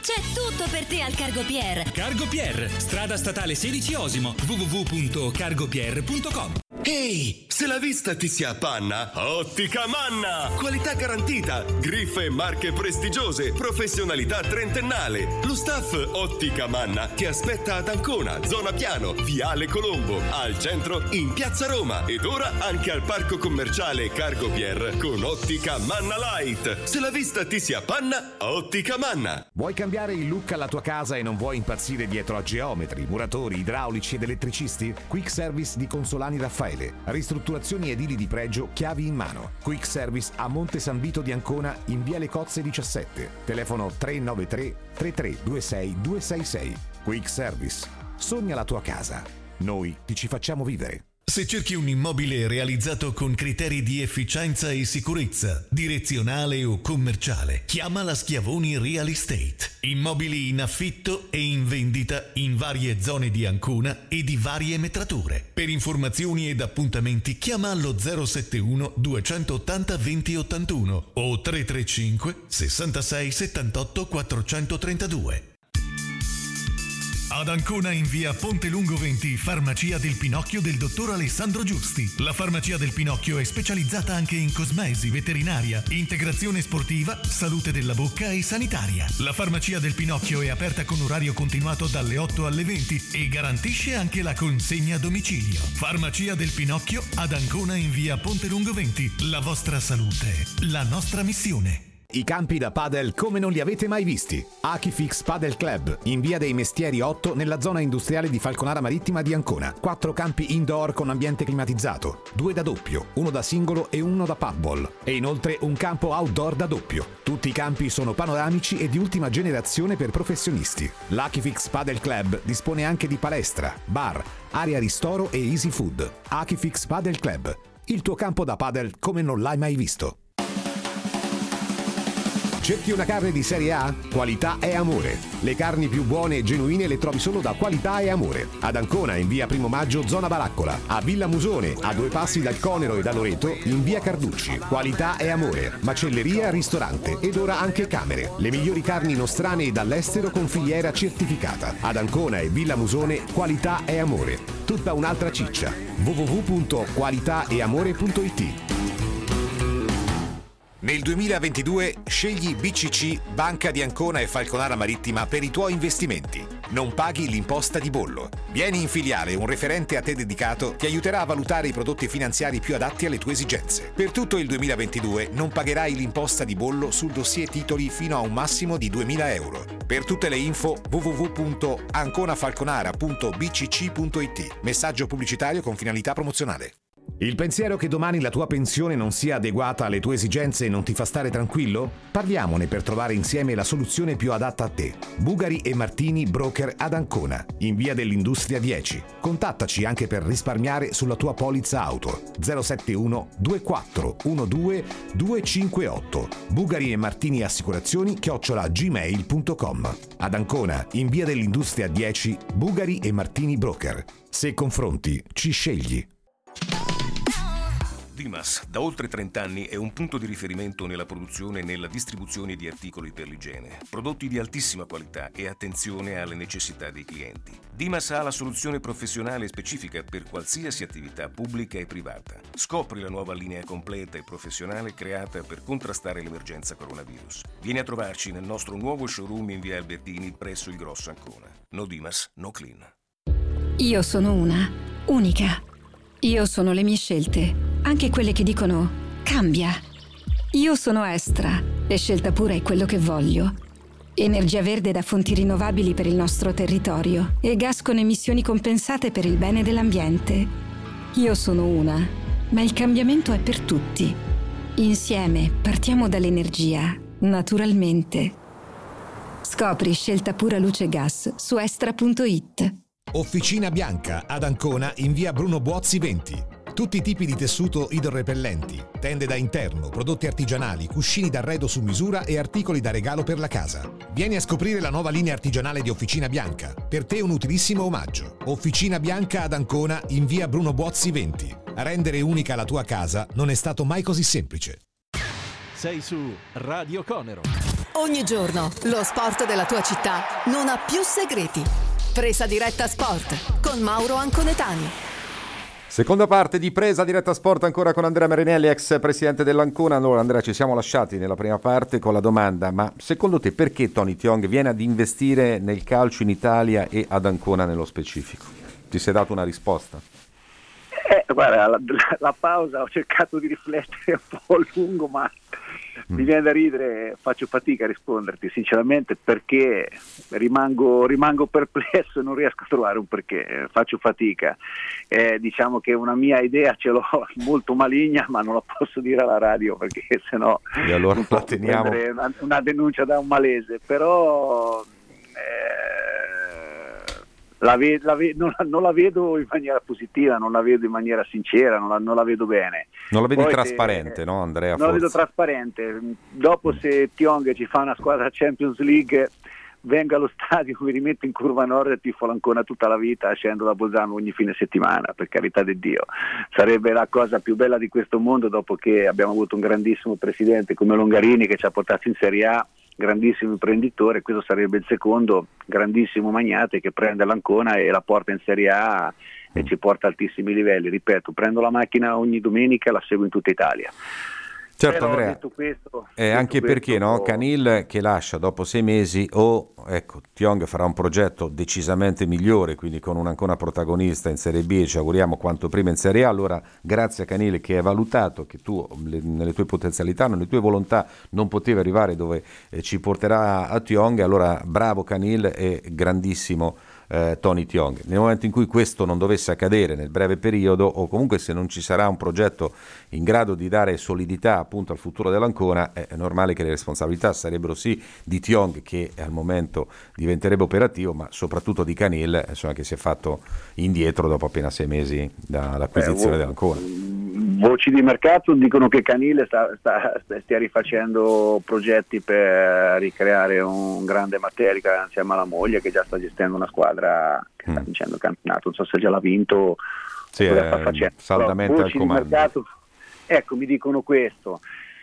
C'è tutto per te al Cargo Pier. Cargo Pier, strada statale 16 Osimo, www.cargopier.com. Ehi, se la vista ti si appanna, Ottica Manna! Qualità garantita, griffe e marche prestigiose, professionalità trentennale. Lo staff Ottica Manna ti aspetta ad Ancona, zona piano, Viale Colombo, al centro in Piazza Roma ed ora anche al parco commerciale Cargo Pier con Ottica Manna Light. Se la vista ti si appanna, Ottica Manna! Vuoi cambiare il look alla tua casa e non vuoi impazzire dietro a geometri, muratori, idraulici ed elettricisti? Quick Service di Consolani Raffaele. Ristrutturazioni edili di pregio, chiavi in mano. Quick Service a Monte San Vito di Ancona in Via Le Cozze 17. Telefono 393 3326 266. Quick Service. Sogna la tua casa. Noi ti ci facciamo vivere. Se cerchi un immobile realizzato con criteri di efficienza e sicurezza, direzionale o commerciale, chiama la Schiavoni Real Estate. Immobili in affitto e in vendita in varie zone di Ancona e di varie metrature. Per informazioni ed appuntamenti chiama allo 071 280 2081 o 335 66 78 432. Ad Ancona in via Ponte Lungo 20, farmacia del Pinocchio del dottor Alessandro Giusti. La farmacia del Pinocchio è specializzata anche in cosmesi, veterinaria, integrazione sportiva, salute della bocca e sanitaria. La farmacia del Pinocchio è aperta con orario continuato dalle 8 alle 20 e garantisce anche la consegna a domicilio. Farmacia del Pinocchio ad Ancona in via Ponte Lungo 20. La vostra salute, la nostra missione. I campi da padel come non li avete mai visti. Akifix Padel Club, in via dei Mestieri 8, nella zona industriale di Falconara Marittima di Ancona. Quattro campi indoor con ambiente climatizzato, due da doppio, uno da singolo e uno da paddball. E inoltre un campo outdoor da doppio. Tutti i campi sono panoramici e di ultima generazione per professionisti. L'Akifix Padel Club dispone anche di palestra, bar, area ristoro e easy food. Akifix Padel Club, il tuo campo da padel come non l'hai mai visto. Cerchi una carne di serie A? Qualità e amore. Le carni più buone e genuine le trovi solo da Qualità e Amore. Ad Ancona in via Primo Maggio, zona Baraccola. A Villa Musone, a due passi dal Conero e da Loreto, in via Carducci. Qualità e Amore. Macelleria, ristorante ed ora anche camere. Le migliori carni nostrane dall'estero con filiera certificata. Ad Ancona e Villa Musone, Qualità e Amore. Tutta un'altra ciccia. www.qualitaeamore.it Nel 2022 scegli BCC Banca di Ancona e Falconara Marittima per i tuoi investimenti. Non paghi l'imposta di bollo. Vieni in filiale, un referente a te dedicato ti aiuterà a valutare i prodotti finanziari più adatti alle tue esigenze. Per tutto il 2022 non pagherai l'imposta di bollo sul dossier titoli fino a un massimo di 2.000 euro. Per tutte le info www.anconafalconara.bcc.it. Messaggio pubblicitario con finalità promozionale. Il pensiero che domani la tua pensione non sia adeguata alle tue esigenze non ti fa stare tranquillo? Parliamone per trovare insieme la soluzione più adatta a te. Bugari e Martini Broker ad Ancona, in via dell'Industria 10. Contattaci anche per risparmiare sulla tua polizza auto. 071 2412 258. Bugari e Martini Assicurazioni chiocciola gmail.com. Ad Ancona, in via dell'Industria 10, Bugari e Martini Broker. Se confronti, ci scegli. Dimas, da oltre 30 anni, è un punto di riferimento nella produzione e nella distribuzione di articoli per l'igiene. Prodotti di altissima qualità e attenzione alle necessità dei clienti. Dimas ha la soluzione professionale specifica per qualsiasi attività pubblica e privata. Scopri la nuova linea completa e professionale creata per contrastare l'emergenza coronavirus. Vieni a trovarci nel nostro nuovo showroom in via Albertini presso il Grosso Ancona. No Dimas, no clean. Io sono una, unica. Io sono le mie scelte, anche quelle che dicono cambia. Io sono Estra e scelta pura è quello che voglio. Energia verde da fonti rinnovabili per il nostro territorio e gas con emissioni compensate per il bene dell'ambiente. Io sono una, ma il cambiamento è per tutti. Insieme partiamo dall'energia, naturalmente. Scopri scelta pura luce gas su estra.it. Officina Bianca ad Ancona in via Bruno Buozzi 20. Tutti i tipi di tessuto idrorepellenti, tende da interno, prodotti artigianali, cuscini d'arredo su misura e articoli da regalo per la casa. Vieni a scoprire la nuova linea artigianale di Officina Bianca. Per te un utilissimo omaggio. Officina Bianca ad Ancona in via Bruno Buozzi 20. Rendere unica la tua casa non è stato mai così semplice. Sei su Radio Conero. Ogni giorno lo sport della tua città non ha più segreti. Presa diretta sport con Mauro Anconetani. Seconda parte di presa diretta sport ancora con Andrea Marinelli, ex presidente dell'Ancona. Allora Andrea ci siamo lasciati nella prima parte con la domanda, ma secondo te perché Tony Tiong viene ad investire nel calcio in Italia e ad Ancona nello specifico? Ti sei dato una risposta? Eh, guarda, la, la- la pausa ho cercato di riflettere un po' a lungo, ma mi viene da ridere, faccio fatica a risponderti sinceramente perché rimango, rimango perplesso e non riesco a trovare un perché, faccio fatica. Eh, diciamo che una mia idea ce l'ho *laughs* molto maligna, ma non la posso dire alla radio perché sennò E allora la teniamo. una denuncia da un malese, però eh, la ve- la ve- non, non la vedo in maniera positiva, non la vedo in maniera sincera, non la, non la vedo bene. Non la vedi Poi se- trasparente, no Andrea? non la vedo forse? trasparente. Dopo se Tiong ci fa una squadra Champions League, vengo allo stadio, *laughs* mi rimetto in curva nord e tifo l'Ancona tutta la vita, scendo da Bolzano ogni fine settimana, per carità di Dio. Sarebbe la cosa più bella di questo mondo dopo che abbiamo avuto un grandissimo presidente come Longarini che ci ha portato in Serie A, grandissimo imprenditore, questo sarebbe il secondo grandissimo magnate che prende l'Ancona e la porta in Serie A e ci porta a altissimi livelli. Ripeto, prendo la macchina ogni domenica e la seguo in tutta Italia. Certo Però, Andrea, questo, Eh, anche questo, perché no? Canil che lascia dopo sei mesi o ecco, Tiong farà un progetto decisamente migliore, quindi con un ancora protagonista in Serie B e ci auguriamo quanto prima in Serie A, allora grazie a Canil che hai valutato che tu le- nelle tue potenzialità, nelle tue volontà non potevi arrivare dove eh, ci porterà a Tiong, allora bravo Canil e grandissimo eh, Tony Tiong. Nel momento in cui questo non dovesse accadere nel breve periodo o comunque se non ci sarà un progetto in grado di dare solidità appunto al futuro dell'Ancona, è normale che le responsabilità sarebbero sì di Tiong che al momento diventerebbe operativo, ma soprattutto di Canil insomma, che si è fatto indietro dopo appena sei mesi dall'acquisizione Eh, dell'Ancona. Voci di mercato dicono che Canile sta, sta- stia rifacendo progetti per ricreare un grande Materica insieme alla moglie che già sta gestendo una squadra che sta vincendo il campionato. Non so se già l'ha vinto Sì, cosa eh, sta facendo. saldamente Però al comando. mercato, ecco, mi dicono questo.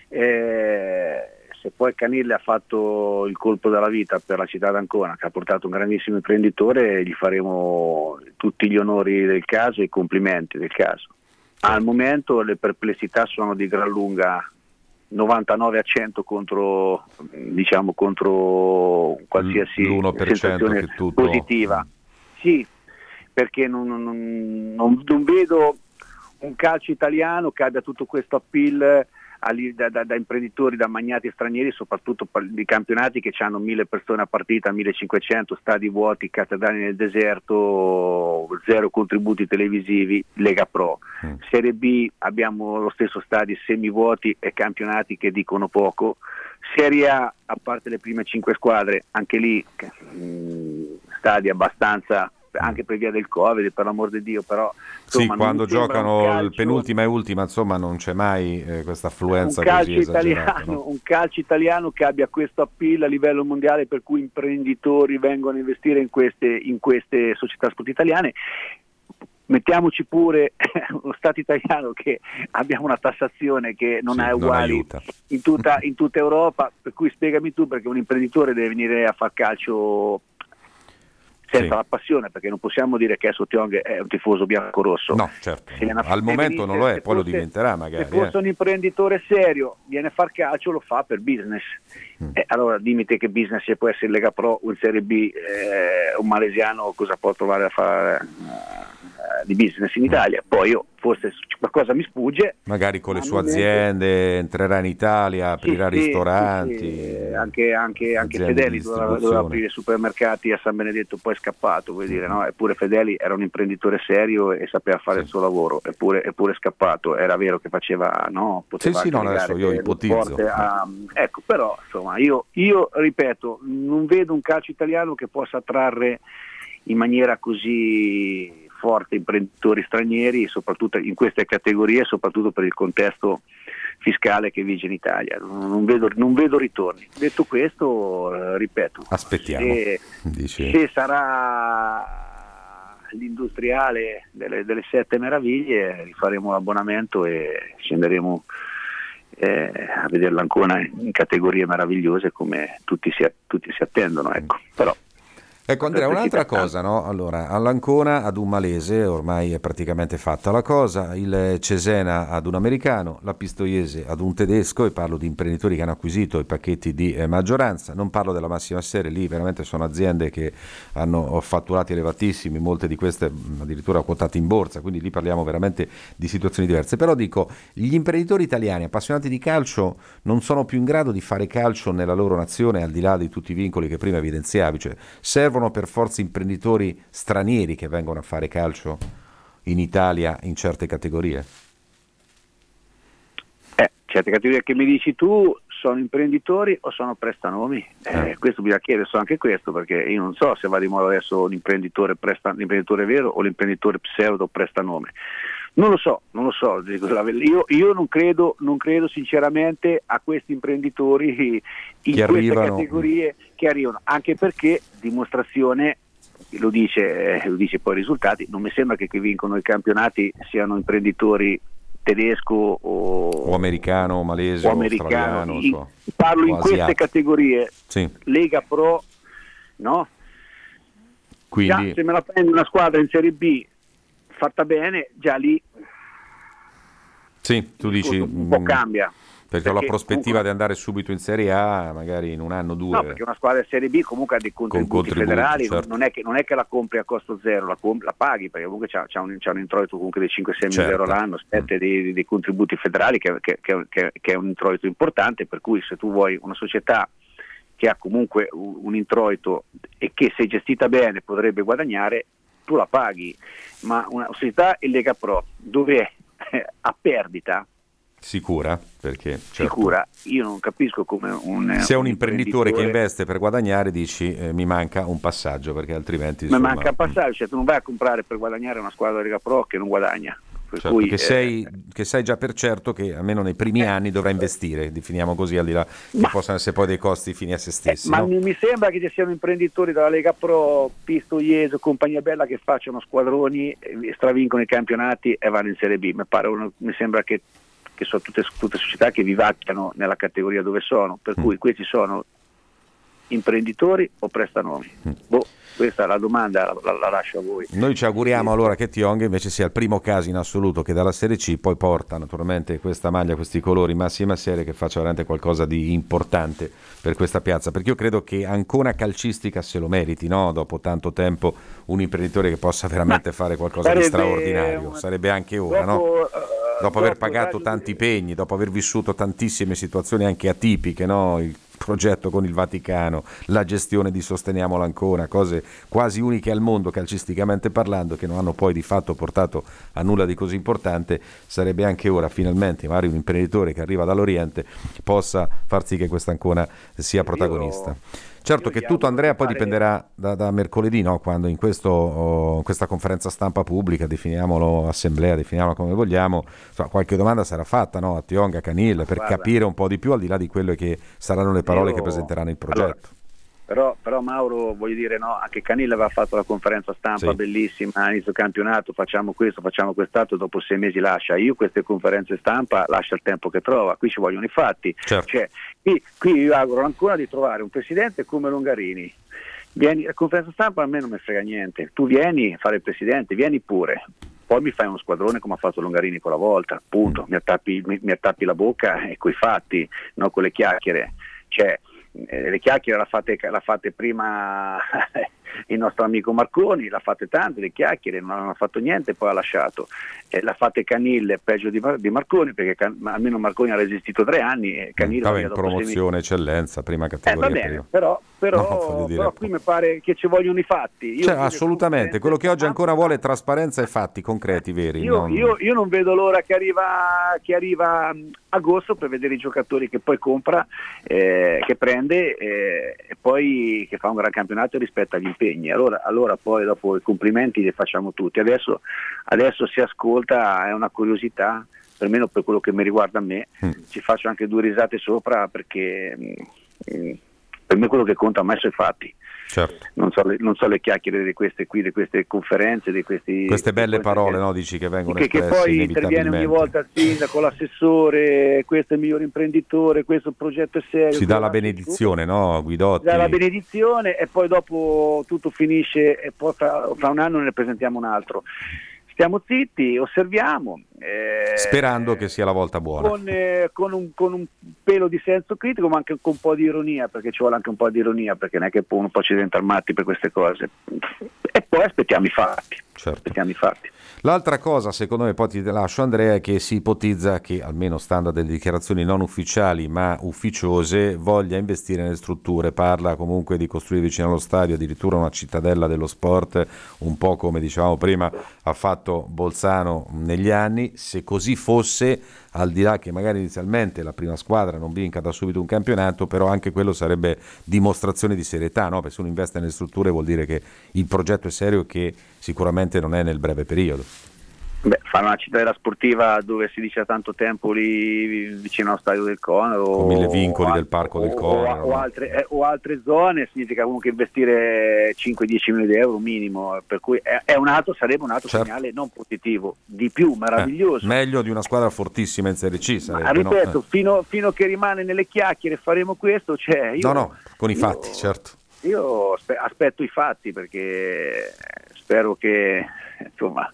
Eh, se poi Canille ha fatto il colpo della vita per la città d'Ancona, che ha portato un grandissimo imprenditore, gli faremo tutti gli onori del caso e i complimenti del caso. Al momento le perplessità sono di gran lunga 99 a 100 contro, diciamo, contro qualsiasi L'1% sensazione tutto- positiva. Sì, perché non, non- non- non vedo un calcio italiano che abbia tutto questo appeal da, da- da imprenditori, da magnati stranieri, soprattutto di campionati che hanno mille persone a partita, 1500 stadi vuoti, cattedrali nel deserto, zero contributi televisivi, Lega Pro. Serie B abbiamo lo stesso stadi semivuoti e campionati che dicono poco. Serie A, a parte le prime cinque squadre, anche lì mh, stadi abbastanza anche per via del Covid, per l'amor di Dio, però Sì, insomma, non quando giocano il calcio- penultima e ultima, insomma, non c'è mai eh, questa affluenza un calcio, così italiano, no? un calcio italiano che abbia questo appeal a livello mondiale per cui imprenditori vengono a investire in queste, in queste società sport italiane. Mettiamoci pure *laughs* uno Stato italiano che abbiamo una tassazione che non Sì, è uguale in tutta, *laughs* in tutta Europa, per cui spiegami tu perché un imprenditore deve venire a far calcio senza Sì. la passione, perché non possiamo dire che adesso Tiong è un tifoso bianco-rosso. No, certo. Al momento non lo è, poi lo fosse- diventerà magari. Se fosse eh. un imprenditore serio, viene a far calcio, lo fa per business. Mm. Eh, allora dimmi te che business se può essere Lega Pro in Serie B, eh, un malesiano cosa può trovare a fare eh, di business in Italia. Poi io forse qualcosa mi sfugge. Magari con le sue aziende entrerà in Italia, aprirà sì, ristoranti. sì, sì, Anche, anche, anche Fedeli doveva, aprire supermercati a San Benedetto, poi è scappato, vuoi dire, no? Eppure Fedeli era un imprenditore serio e sapeva fare il suo lavoro, eppure, eppure è scappato. Era vero che faceva, no? Poteva Sì, sì, no, adesso io ipotizzo. a- ecco, però insomma, io, io ripeto, non vedo un calcio italiano che possa attrarre in maniera così forte imprenditori stranieri, soprattutto in queste categorie, soprattutto per il contesto fiscale che vige in Italia. Non, vedo, non vedo ritorni. Detto questo, eh, ripeto, Aspettiamo. se, se sarà l'industriale delle, delle sette meraviglie, rifaremo l'abbonamento e scenderemo eh, a vederla ancora in categorie meravigliose come tutti si, tutti si attendono. Ecco. Però, Ecco Andrea, *laughs* un'altra cosa, no? Allora, all'Ancona ad un malese, ormai è praticamente fatta la cosa, il Cesena ad un americano, la Pistoiese ad un tedesco, e parlo di imprenditori che hanno acquisito i pacchetti di eh, maggioranza, non parlo della massima serie, lì veramente sono aziende che hanno fatturati elevatissimi, molte di queste addirittura quotate in borsa, quindi lì parliamo veramente di situazioni diverse. Però dico, gli imprenditori italiani appassionati di calcio non sono più in grado di fare calcio nella loro nazione, al di là di tutti i vincoli che prima evidenziavi, cioè servono per forza imprenditori stranieri che vengono a fare calcio in Italia in certe categorie. eh, certe categorie che mi dici tu sono imprenditori o sono prestanomi? Eh, Questo bisogna chiedere, so anche questo, perché io non so se va di moda adesso l'imprenditore, presta, l'imprenditore vero o l'imprenditore pseudo prestanome. Non lo so, non lo so, io, io non, credo, non credo sinceramente a questi imprenditori in Che queste categorie che arrivano, anche perché dimostrazione, lo dice, eh, lo dice poi i risultati, non mi sembra che chi vincono i campionati siano imprenditori tedesco o, O americano, o malese, o americano. In- so. parlo o in queste asiatico. categorie, Sì, Lega Pro, no? quindi Già, se me la prendi una squadra in Serie B fatta bene, già lì sì, tu dici un po' mm, cambia. perché ho la prospettiva di andare subito in Serie A, magari in un anno o due. No, perché una squadra di Serie B comunque ha dei contributi, contributi, federali, certo. non, è che, non è che la compri a costo zero, la, com- la paghi perché comunque c'ha un, un introito comunque di 5-6 mila Certo. euro l'anno, spette dei, dei contributi federali che, che- che- è un introito importante, per cui se tu vuoi una società che ha comunque un, un introito e che se gestita bene potrebbe guadagnare, tu la paghi, ma una società in Lega Pro dove è a perdita? Sicura, perché certo, sicura, io non capisco come un, se è un imprenditore che investe per guadagnare dici eh, mi manca un passaggio perché altrimenti Ma insomma, manca il passaggio, cioè tu non vai a comprare per guadagnare una squadra di Lega Pro che non guadagna. Certo, cui, che, eh, sei, che sai già per certo che almeno nei primi anni dovrai investire, definiamo così al di là che possano essere poi dei costi fini a se stessi. Eh, ma no? non mi sembra che ci siano imprenditori della Lega Pro, Pisto Ieso, compagnia bella che facciano squadroni, eh, stravincono i campionati e vanno in Serie B. Mi, pare uno- mi sembra che, che sono tutte, tutte società che vivacchiano nella categoria dove sono, Mm. per cui questi sono imprenditori o prestanomi. Mm. Boh, questa è la domanda, la, la- la lascio a voi. Noi ci auguriamo allora che Tiong invece sia il primo caso in assoluto che dalla Serie C poi porta naturalmente questa maglia, questi colori massima serie che faccia veramente qualcosa di importante per questa piazza, perché io credo che ancora calcistica se lo meriti, no? dopo tanto tempo un imprenditore che possa veramente fare qualcosa di straordinario, una- sarebbe anche ora, no? Dopo, eh, dopo aver dopo pagato tanti impegni, dopo aver vissuto tantissime situazioni anche atipiche, no? il progetto con il Vaticano, la gestione di Sosteniamo l'Ancona, cose quasi uniche al mondo calcisticamente parlando che non hanno poi di fatto portato a nulla di così importante, sarebbe anche ora finalmente magari un imprenditore che arriva dall'Oriente possa far sì che questa Ancona sia protagonista. Certo che tutto Andrea poi dipenderà da, da mercoledì, no? quando in questo, oh, in questa conferenza stampa pubblica, definiamolo assemblea, definiamola come vogliamo, insomma, qualche domanda sarà fatta no? a Tionga, a Canil, per Guarda. capire un po' di più al di là di quelle che saranno le parole Io- che presenteranno il progetto. Allora, Però, però Mauro, voglio dire, no, anche Canilla aveva fatto la conferenza stampa Sì. bellissima inizio campionato, facciamo questo, facciamo quest'altro, dopo sei mesi lascia. Io queste conferenze stampa lascia il tempo che trova, qui ci vogliono i fatti. Certo. Cioè, qui, qui io auguro ancora di trovare un presidente come Longarini. Vieni, la conferenza stampa a me non mi frega niente, tu vieni a fare il presidente, vieni pure. Poi mi fai uno squadrone come ha fatto Longarini quella volta, punto, mi, attappi, mi, mi attappi la bocca e coi fatti, non con le chiacchiere. Cioè, le chiacchiere l'ha fatte, l'ha fatte prima il nostro amico Marconi, l'ha fatte tante, le chiacchiere, non hanno fatto niente, poi ha lasciato. Eh, l'ha fatte Canille, peggio di, di Marconi, perché Can- almeno Marconi ha resistito tre anni e Canille Vabbè, in promozione, eccellenza, prima Eh, categoria. va bene, però, però, No, dire, però qui mi pare che ci vogliono i fatti. Io Cioè, assolutamente, quello che oggi ancora vuole è trasparenza e fatti concreti, veri. Io, non- io- io non vedo l'ora che arriva, che arriva mh, agosto per vedere i giocatori che poi compra, eh, che prende eh, e poi che fa un gran campionato e rispetta gli impegni. Allora, allora poi dopo i complimenti li facciamo tutti. Adesso, adesso si ascolta, è una curiosità, perlomeno per quello che mi riguarda a me, Mm. ci faccio anche due risate sopra perché mh, mh, per me quello che conta mai sono i fatti. Certo. Non so, le, non so le chiacchiere di queste qui, di queste conferenze, di questi Queste belle parole, no, dici che vengono che, che poi interviene ogni volta il sindaco, l'assessore, questo è il miglior imprenditore, questo progetto è serio. Si dà la benedizione, no, Guidotti? dà la benedizione e poi dopo tutto finisce e poi fra, fra un anno ne presentiamo un altro. Stiamo zitti, osserviamo. Eh, Sperando che sia la volta buona. con, eh, con un, con un pelo di senso critico, ma anche con un po' di ironia, perché ci vuole anche un po' di ironia, perché non è che uno poi ci diventa matti per queste cose. E poi aspettiamo i fatti. Certo. Aspettiamo i fatti. L'altra cosa, secondo me, poi ti lascio Andrea, è che si ipotizza che, almeno stando a delle dichiarazioni non ufficiali ma ufficiose, voglia investire nelle strutture. Parla comunque di costruire vicino allo stadio addirittura una cittadella dello sport, un po' come dicevamo prima ha fatto Bolzano negli anni. Se così fosse, al di là che magari inizialmente la prima squadra non vinca da subito un campionato, però anche quello sarebbe dimostrazione di serietà, no? perché se uno investe nelle strutture vuol dire che il progetto è serio e che sicuramente non è nel breve periodo. Beh, fare una cittadella sportiva dove si dice da tanto tempo lì vicino allo stadio del Conero Con mille vincoli o, del parco del o- Conero, o no? altre, eh, o altre zone significa comunque investire 5-10 milioni di euro minimo per cui è, è un altro, sarebbe un altro Certo. segnale non positivo di più meraviglioso Eh, meglio di una squadra fortissima in Serie C Ma sarebbe, no? ripeto Eh. fino, fino che rimane nelle chiacchiere faremo questo cioè io, No, no, con i io- fatti, certo. io aspe- aspetto i fatti perché spero che insomma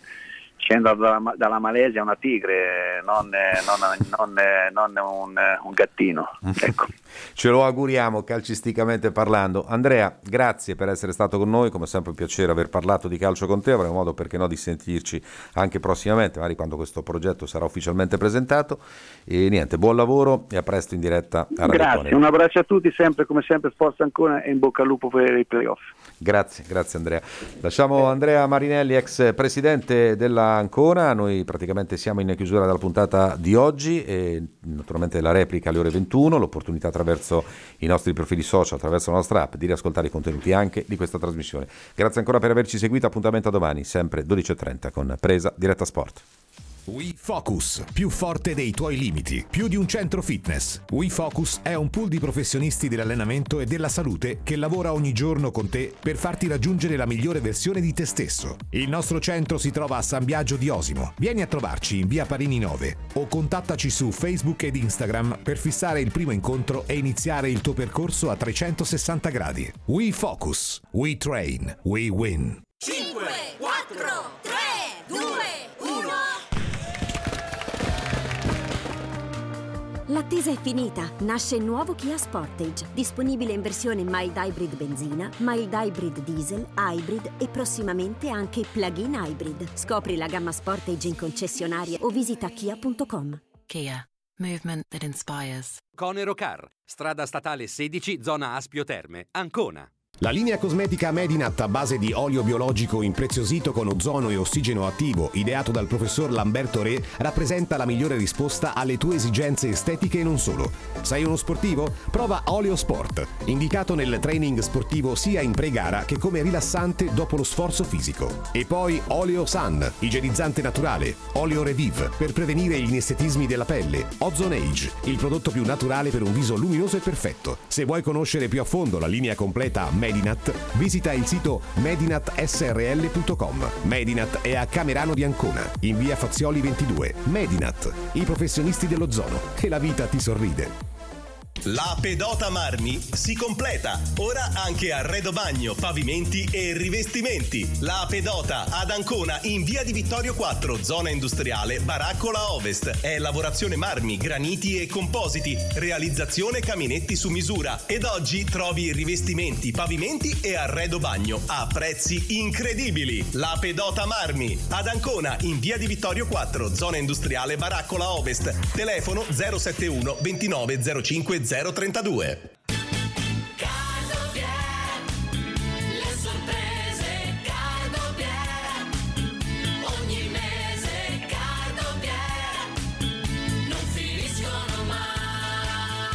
scenda dalla, dalla Malesia una tigre, non, non- non, non un, un gattino. *laughs* Ecco. Ce lo auguriamo calcisticamente parlando. Andrea, grazie per essere stato con noi, come sempre un piacere aver parlato di calcio con te, avremo modo perché no di sentirci anche prossimamente, magari quando questo progetto sarà ufficialmente presentato. E niente, buon lavoro e a presto in diretta a Radio Grazie, un abbraccio a tutti, sempre come sempre forza ancora e in bocca al lupo per i playoff. Grazie, grazie Andrea. Lasciamo Andrea Marinelli, ex presidente della Ancona. Noi praticamente siamo in chiusura della puntata di oggi e naturalmente la replica alle ore 21, l'opportunità attraverso i nostri profili social, attraverso la nostra app, di riascoltare i contenuti anche di questa trasmissione. Grazie ancora per averci seguito. Appuntamento a domani, sempre 12.30 con Presa Diretta Sport. WeFocus, più forte dei tuoi limiti, più di un centro fitness. WeFocus è un pool di professionisti dell'allenamento e della salute che lavora ogni giorno con te per farti raggiungere la migliore versione di te stesso. Il nostro centro si trova a San Biagio di Osimo. Vieni a trovarci in via Parini 9 o contattaci su Facebook ed Instagram per fissare il primo incontro e iniziare il tuo percorso a 360 gradi. WeFocus, We Train, We Win. 5, 4, L'attesa è finita. Nasce il nuovo Kia Sportage, disponibile in versione mild hybrid benzina, mild hybrid diesel, hybrid e prossimamente anche plug-in hybrid. Scopri la gamma Sportage in concessionaria o visita kia.com. Kia, movement that inspires. Conero Car, strada statale 16, zona Aspio Terme, Ancona. La linea cosmetica Medinat a base di olio biologico impreziosito con ozono e ossigeno attivo, ideato dal professor Lamberto Re, rappresenta la migliore risposta alle tue esigenze estetiche e non solo. Sei uno sportivo? Prova Oleo Sport, indicato nel training sportivo sia in pre-gara che come rilassante dopo lo sforzo fisico. E poi Oleo Sun, igienizzante naturale, Oleo Revive per prevenire gli inestetismi della pelle, Ozone Age, il prodotto più naturale per un viso luminoso e perfetto. Se vuoi conoscere più a fondo la linea completa Medinat, visita il sito medinatsrl.com. Medinat è a Camerano di Ancona, in via Fazioli 22. Medinat, i professionisti dell'ozono. Che la vita ti sorride. La pedota Marmi si completa. Ora anche arredo bagno, pavimenti e rivestimenti. La pedota ad Ancona in via di Vittorio 4, zona industriale, Baraccola Ovest. È lavorazione marmi, graniti e compositi. Realizzazione caminetti su misura. Ed oggi trovi rivestimenti, pavimenti e arredo bagno a prezzi incredibili. La pedota Marmi ad Ancona in via di Vittorio 4, zona industriale, Baraccola Ovest. Telefono 071 29 05 032. Le sorprese Cargopier Ogni mese Cargopier Non finiscono mai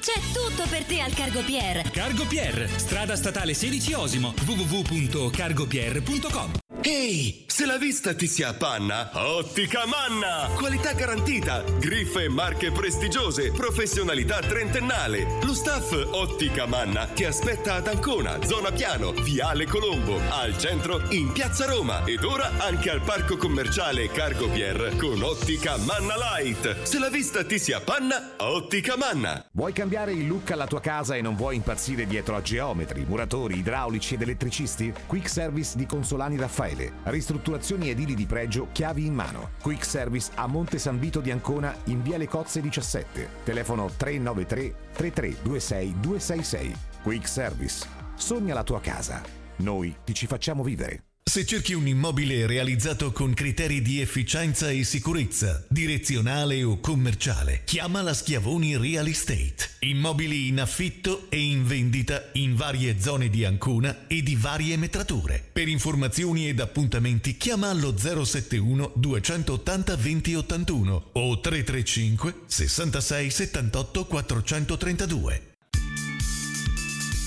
C'è tutto per te al Cargo Pier. Cargo Pier, strada statale 16 Osimo, www.cargopier.com. Ehi, se la vista ti si appanna, Ottica Manna! Qualità garantita, griffe e marche prestigiose, professionalità trentennale. Lo staff Ottica Manna ti aspetta ad Ancona, zona piano, Viale Colombo, al centro in Piazza Roma ed ora anche al parco commerciale Cargo Pier con Ottica Manna Light. Se la vista ti si appanna, Ottica Manna! Vuoi cambiare il look alla tua casa e non vuoi impazzire dietro a geometri, muratori, idraulici ed elettricisti? Quick Service di Consolani Raffaele. Ristrutturazioni edili di pregio, chiavi in mano. Quick Service a Monte San Vito di Ancona in Via Le Cozze 17. Telefono 393 3326 266. Quick Service. Sogna la tua casa. Noi ti ci facciamo vivere. Se cerchi un immobile realizzato con criteri di efficienza e sicurezza, direzionale o commerciale, chiama la Schiavoni Real Estate. Immobili in affitto e in vendita in varie zone di Ancona e di varie metrature. Per informazioni ed appuntamenti chiama allo 071 280 2081 o 335 66 78 432.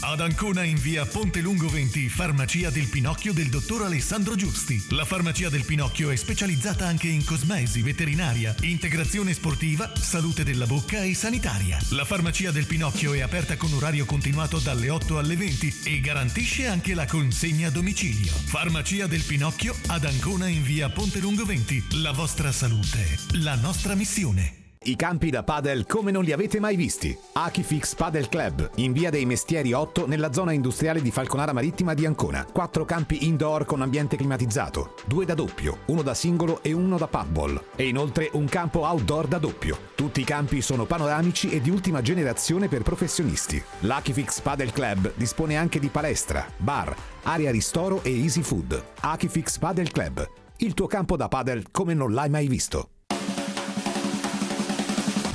Ad Ancona in via Ponte Lungo 20, farmacia del Pinocchio del dottor Alessandro Giusti. La farmacia del Pinocchio è specializzata anche in cosmesi, veterinaria, integrazione sportiva, salute della bocca e sanitaria. La farmacia del Pinocchio è aperta con orario continuato dalle 8 alle 20 e garantisce anche la consegna a domicilio. Farmacia del Pinocchio ad Ancona in via Ponte Lungo 20. La vostra salute, la nostra missione. I campi da padel come non li avete mai visti. Akifix Padel Club, in via dei Mestieri 8, nella zona industriale di Falconara Marittima di Ancona. Quattro campi indoor con ambiente climatizzato, due da doppio, uno da singolo e uno da paddball. E inoltre un campo outdoor da doppio. Tutti i campi sono panoramici e di ultima generazione per professionisti. L'Akifix Padel Club dispone anche di palestra, bar, area ristoro e easy food. Akifix Padel Club, il tuo campo da padel come non l'hai mai visto.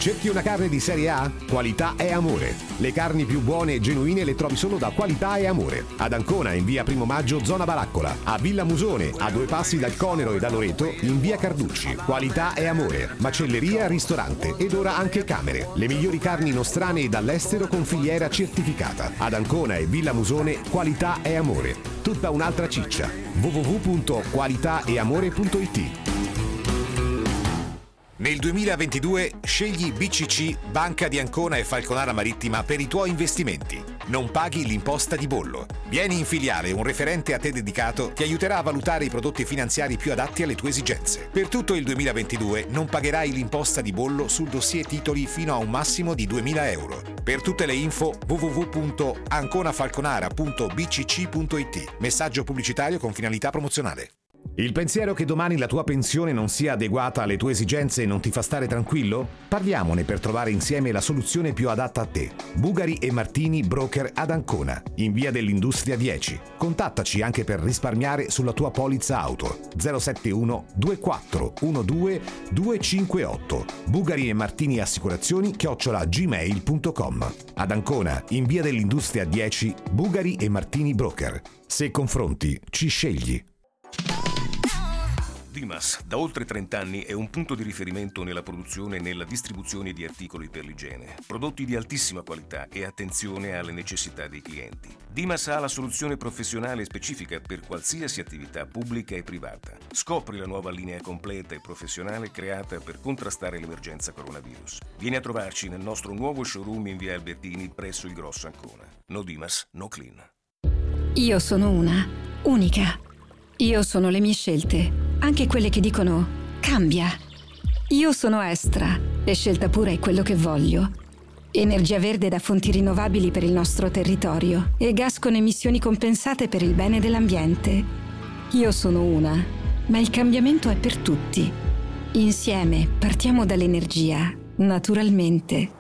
Cerchi una carne di serie A? Qualità e amore. Le carni più buone e genuine le trovi solo da Qualità e Amore. Ad Ancona in via Primo Maggio, zona Baraccola. A Villa Musone, a due passi dal Conero e da Loreto, in via Carducci. Qualità e Amore. Macelleria, ristorante ed ora anche camere. Le migliori carni nostrane e dall'estero con filiera certificata. Ad Ancona e Villa Musone, Qualità e Amore. Tutta un'altra ciccia. www.qualitaeamore.it Nel 2022 scegli BCC Banca di Ancona e Falconara Marittima per i tuoi investimenti. Non paghi l'imposta di bollo. Vieni in filiale, un referente a te dedicato ti aiuterà a valutare i prodotti finanziari più adatti alle tue esigenze. Per tutto il 2022 non pagherai l'imposta di bollo sul dossier titoli fino a un massimo di 2.000 euro. Per tutte le info www.anconafalconara.bcc.it. Messaggio pubblicitario con finalità promozionale. Il pensiero che domani la tua pensione non sia adeguata alle tue esigenze non ti fa stare tranquillo? Parliamone per trovare insieme la soluzione più adatta a te. Bugari e Martini Broker ad Ancona, in via dell'Industria 10. Contattaci anche per risparmiare sulla tua polizza auto. 071 2412 258. Bugari e Martini Assicurazioni chiocciola gmail.com. Ad Ancona, in via dell'Industria 10, Bugari e Martini Broker. Se confronti, ci scegli. Dimas, da oltre 30 anni, è un punto di riferimento nella produzione e nella distribuzione di articoli per l'igiene. Prodotti di altissima qualità e attenzione alle necessità dei clienti. Dimas ha la soluzione professionale specifica per qualsiasi attività pubblica e privata. Scopri la nuova linea completa e professionale creata per contrastare l'emergenza coronavirus. Vieni a trovarci nel nostro nuovo showroom in via Albertini presso il Grosso Ancona. No Dimas, no clean. Io sono una, unica. Io sono le mie scelte, anche quelle che dicono cambia. Io sono Estra e scelta pura è quello che voglio. Energia verde da fonti rinnovabili per il nostro territorio e gas con emissioni compensate per il bene dell'ambiente. Io sono una, ma il cambiamento è per tutti. Insieme partiamo dall'energia, naturalmente.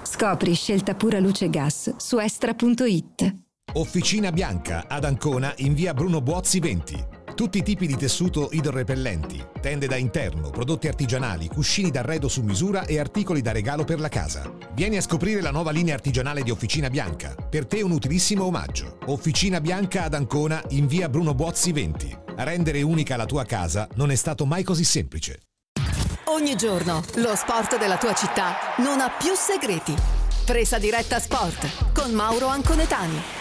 Scopri scelta pura luce gas su estra.it. Officina Bianca ad Ancona in via Bruno Buozzi 20. Tutti i tipi di tessuto idrorepellenti, tende da interno, prodotti artigianali, cuscini d'arredo su misura e articoli da regalo per la casa. Vieni a scoprire la nuova linea artigianale di Officina Bianca. Per te un utilissimo omaggio. Officina Bianca ad Ancona in via Bruno Buozzi 20. Rendere unica la tua casa non è stato mai così semplice. Ogni giorno lo sport della tua città non ha più segreti. Presa diretta sport con Mauro Anconetani.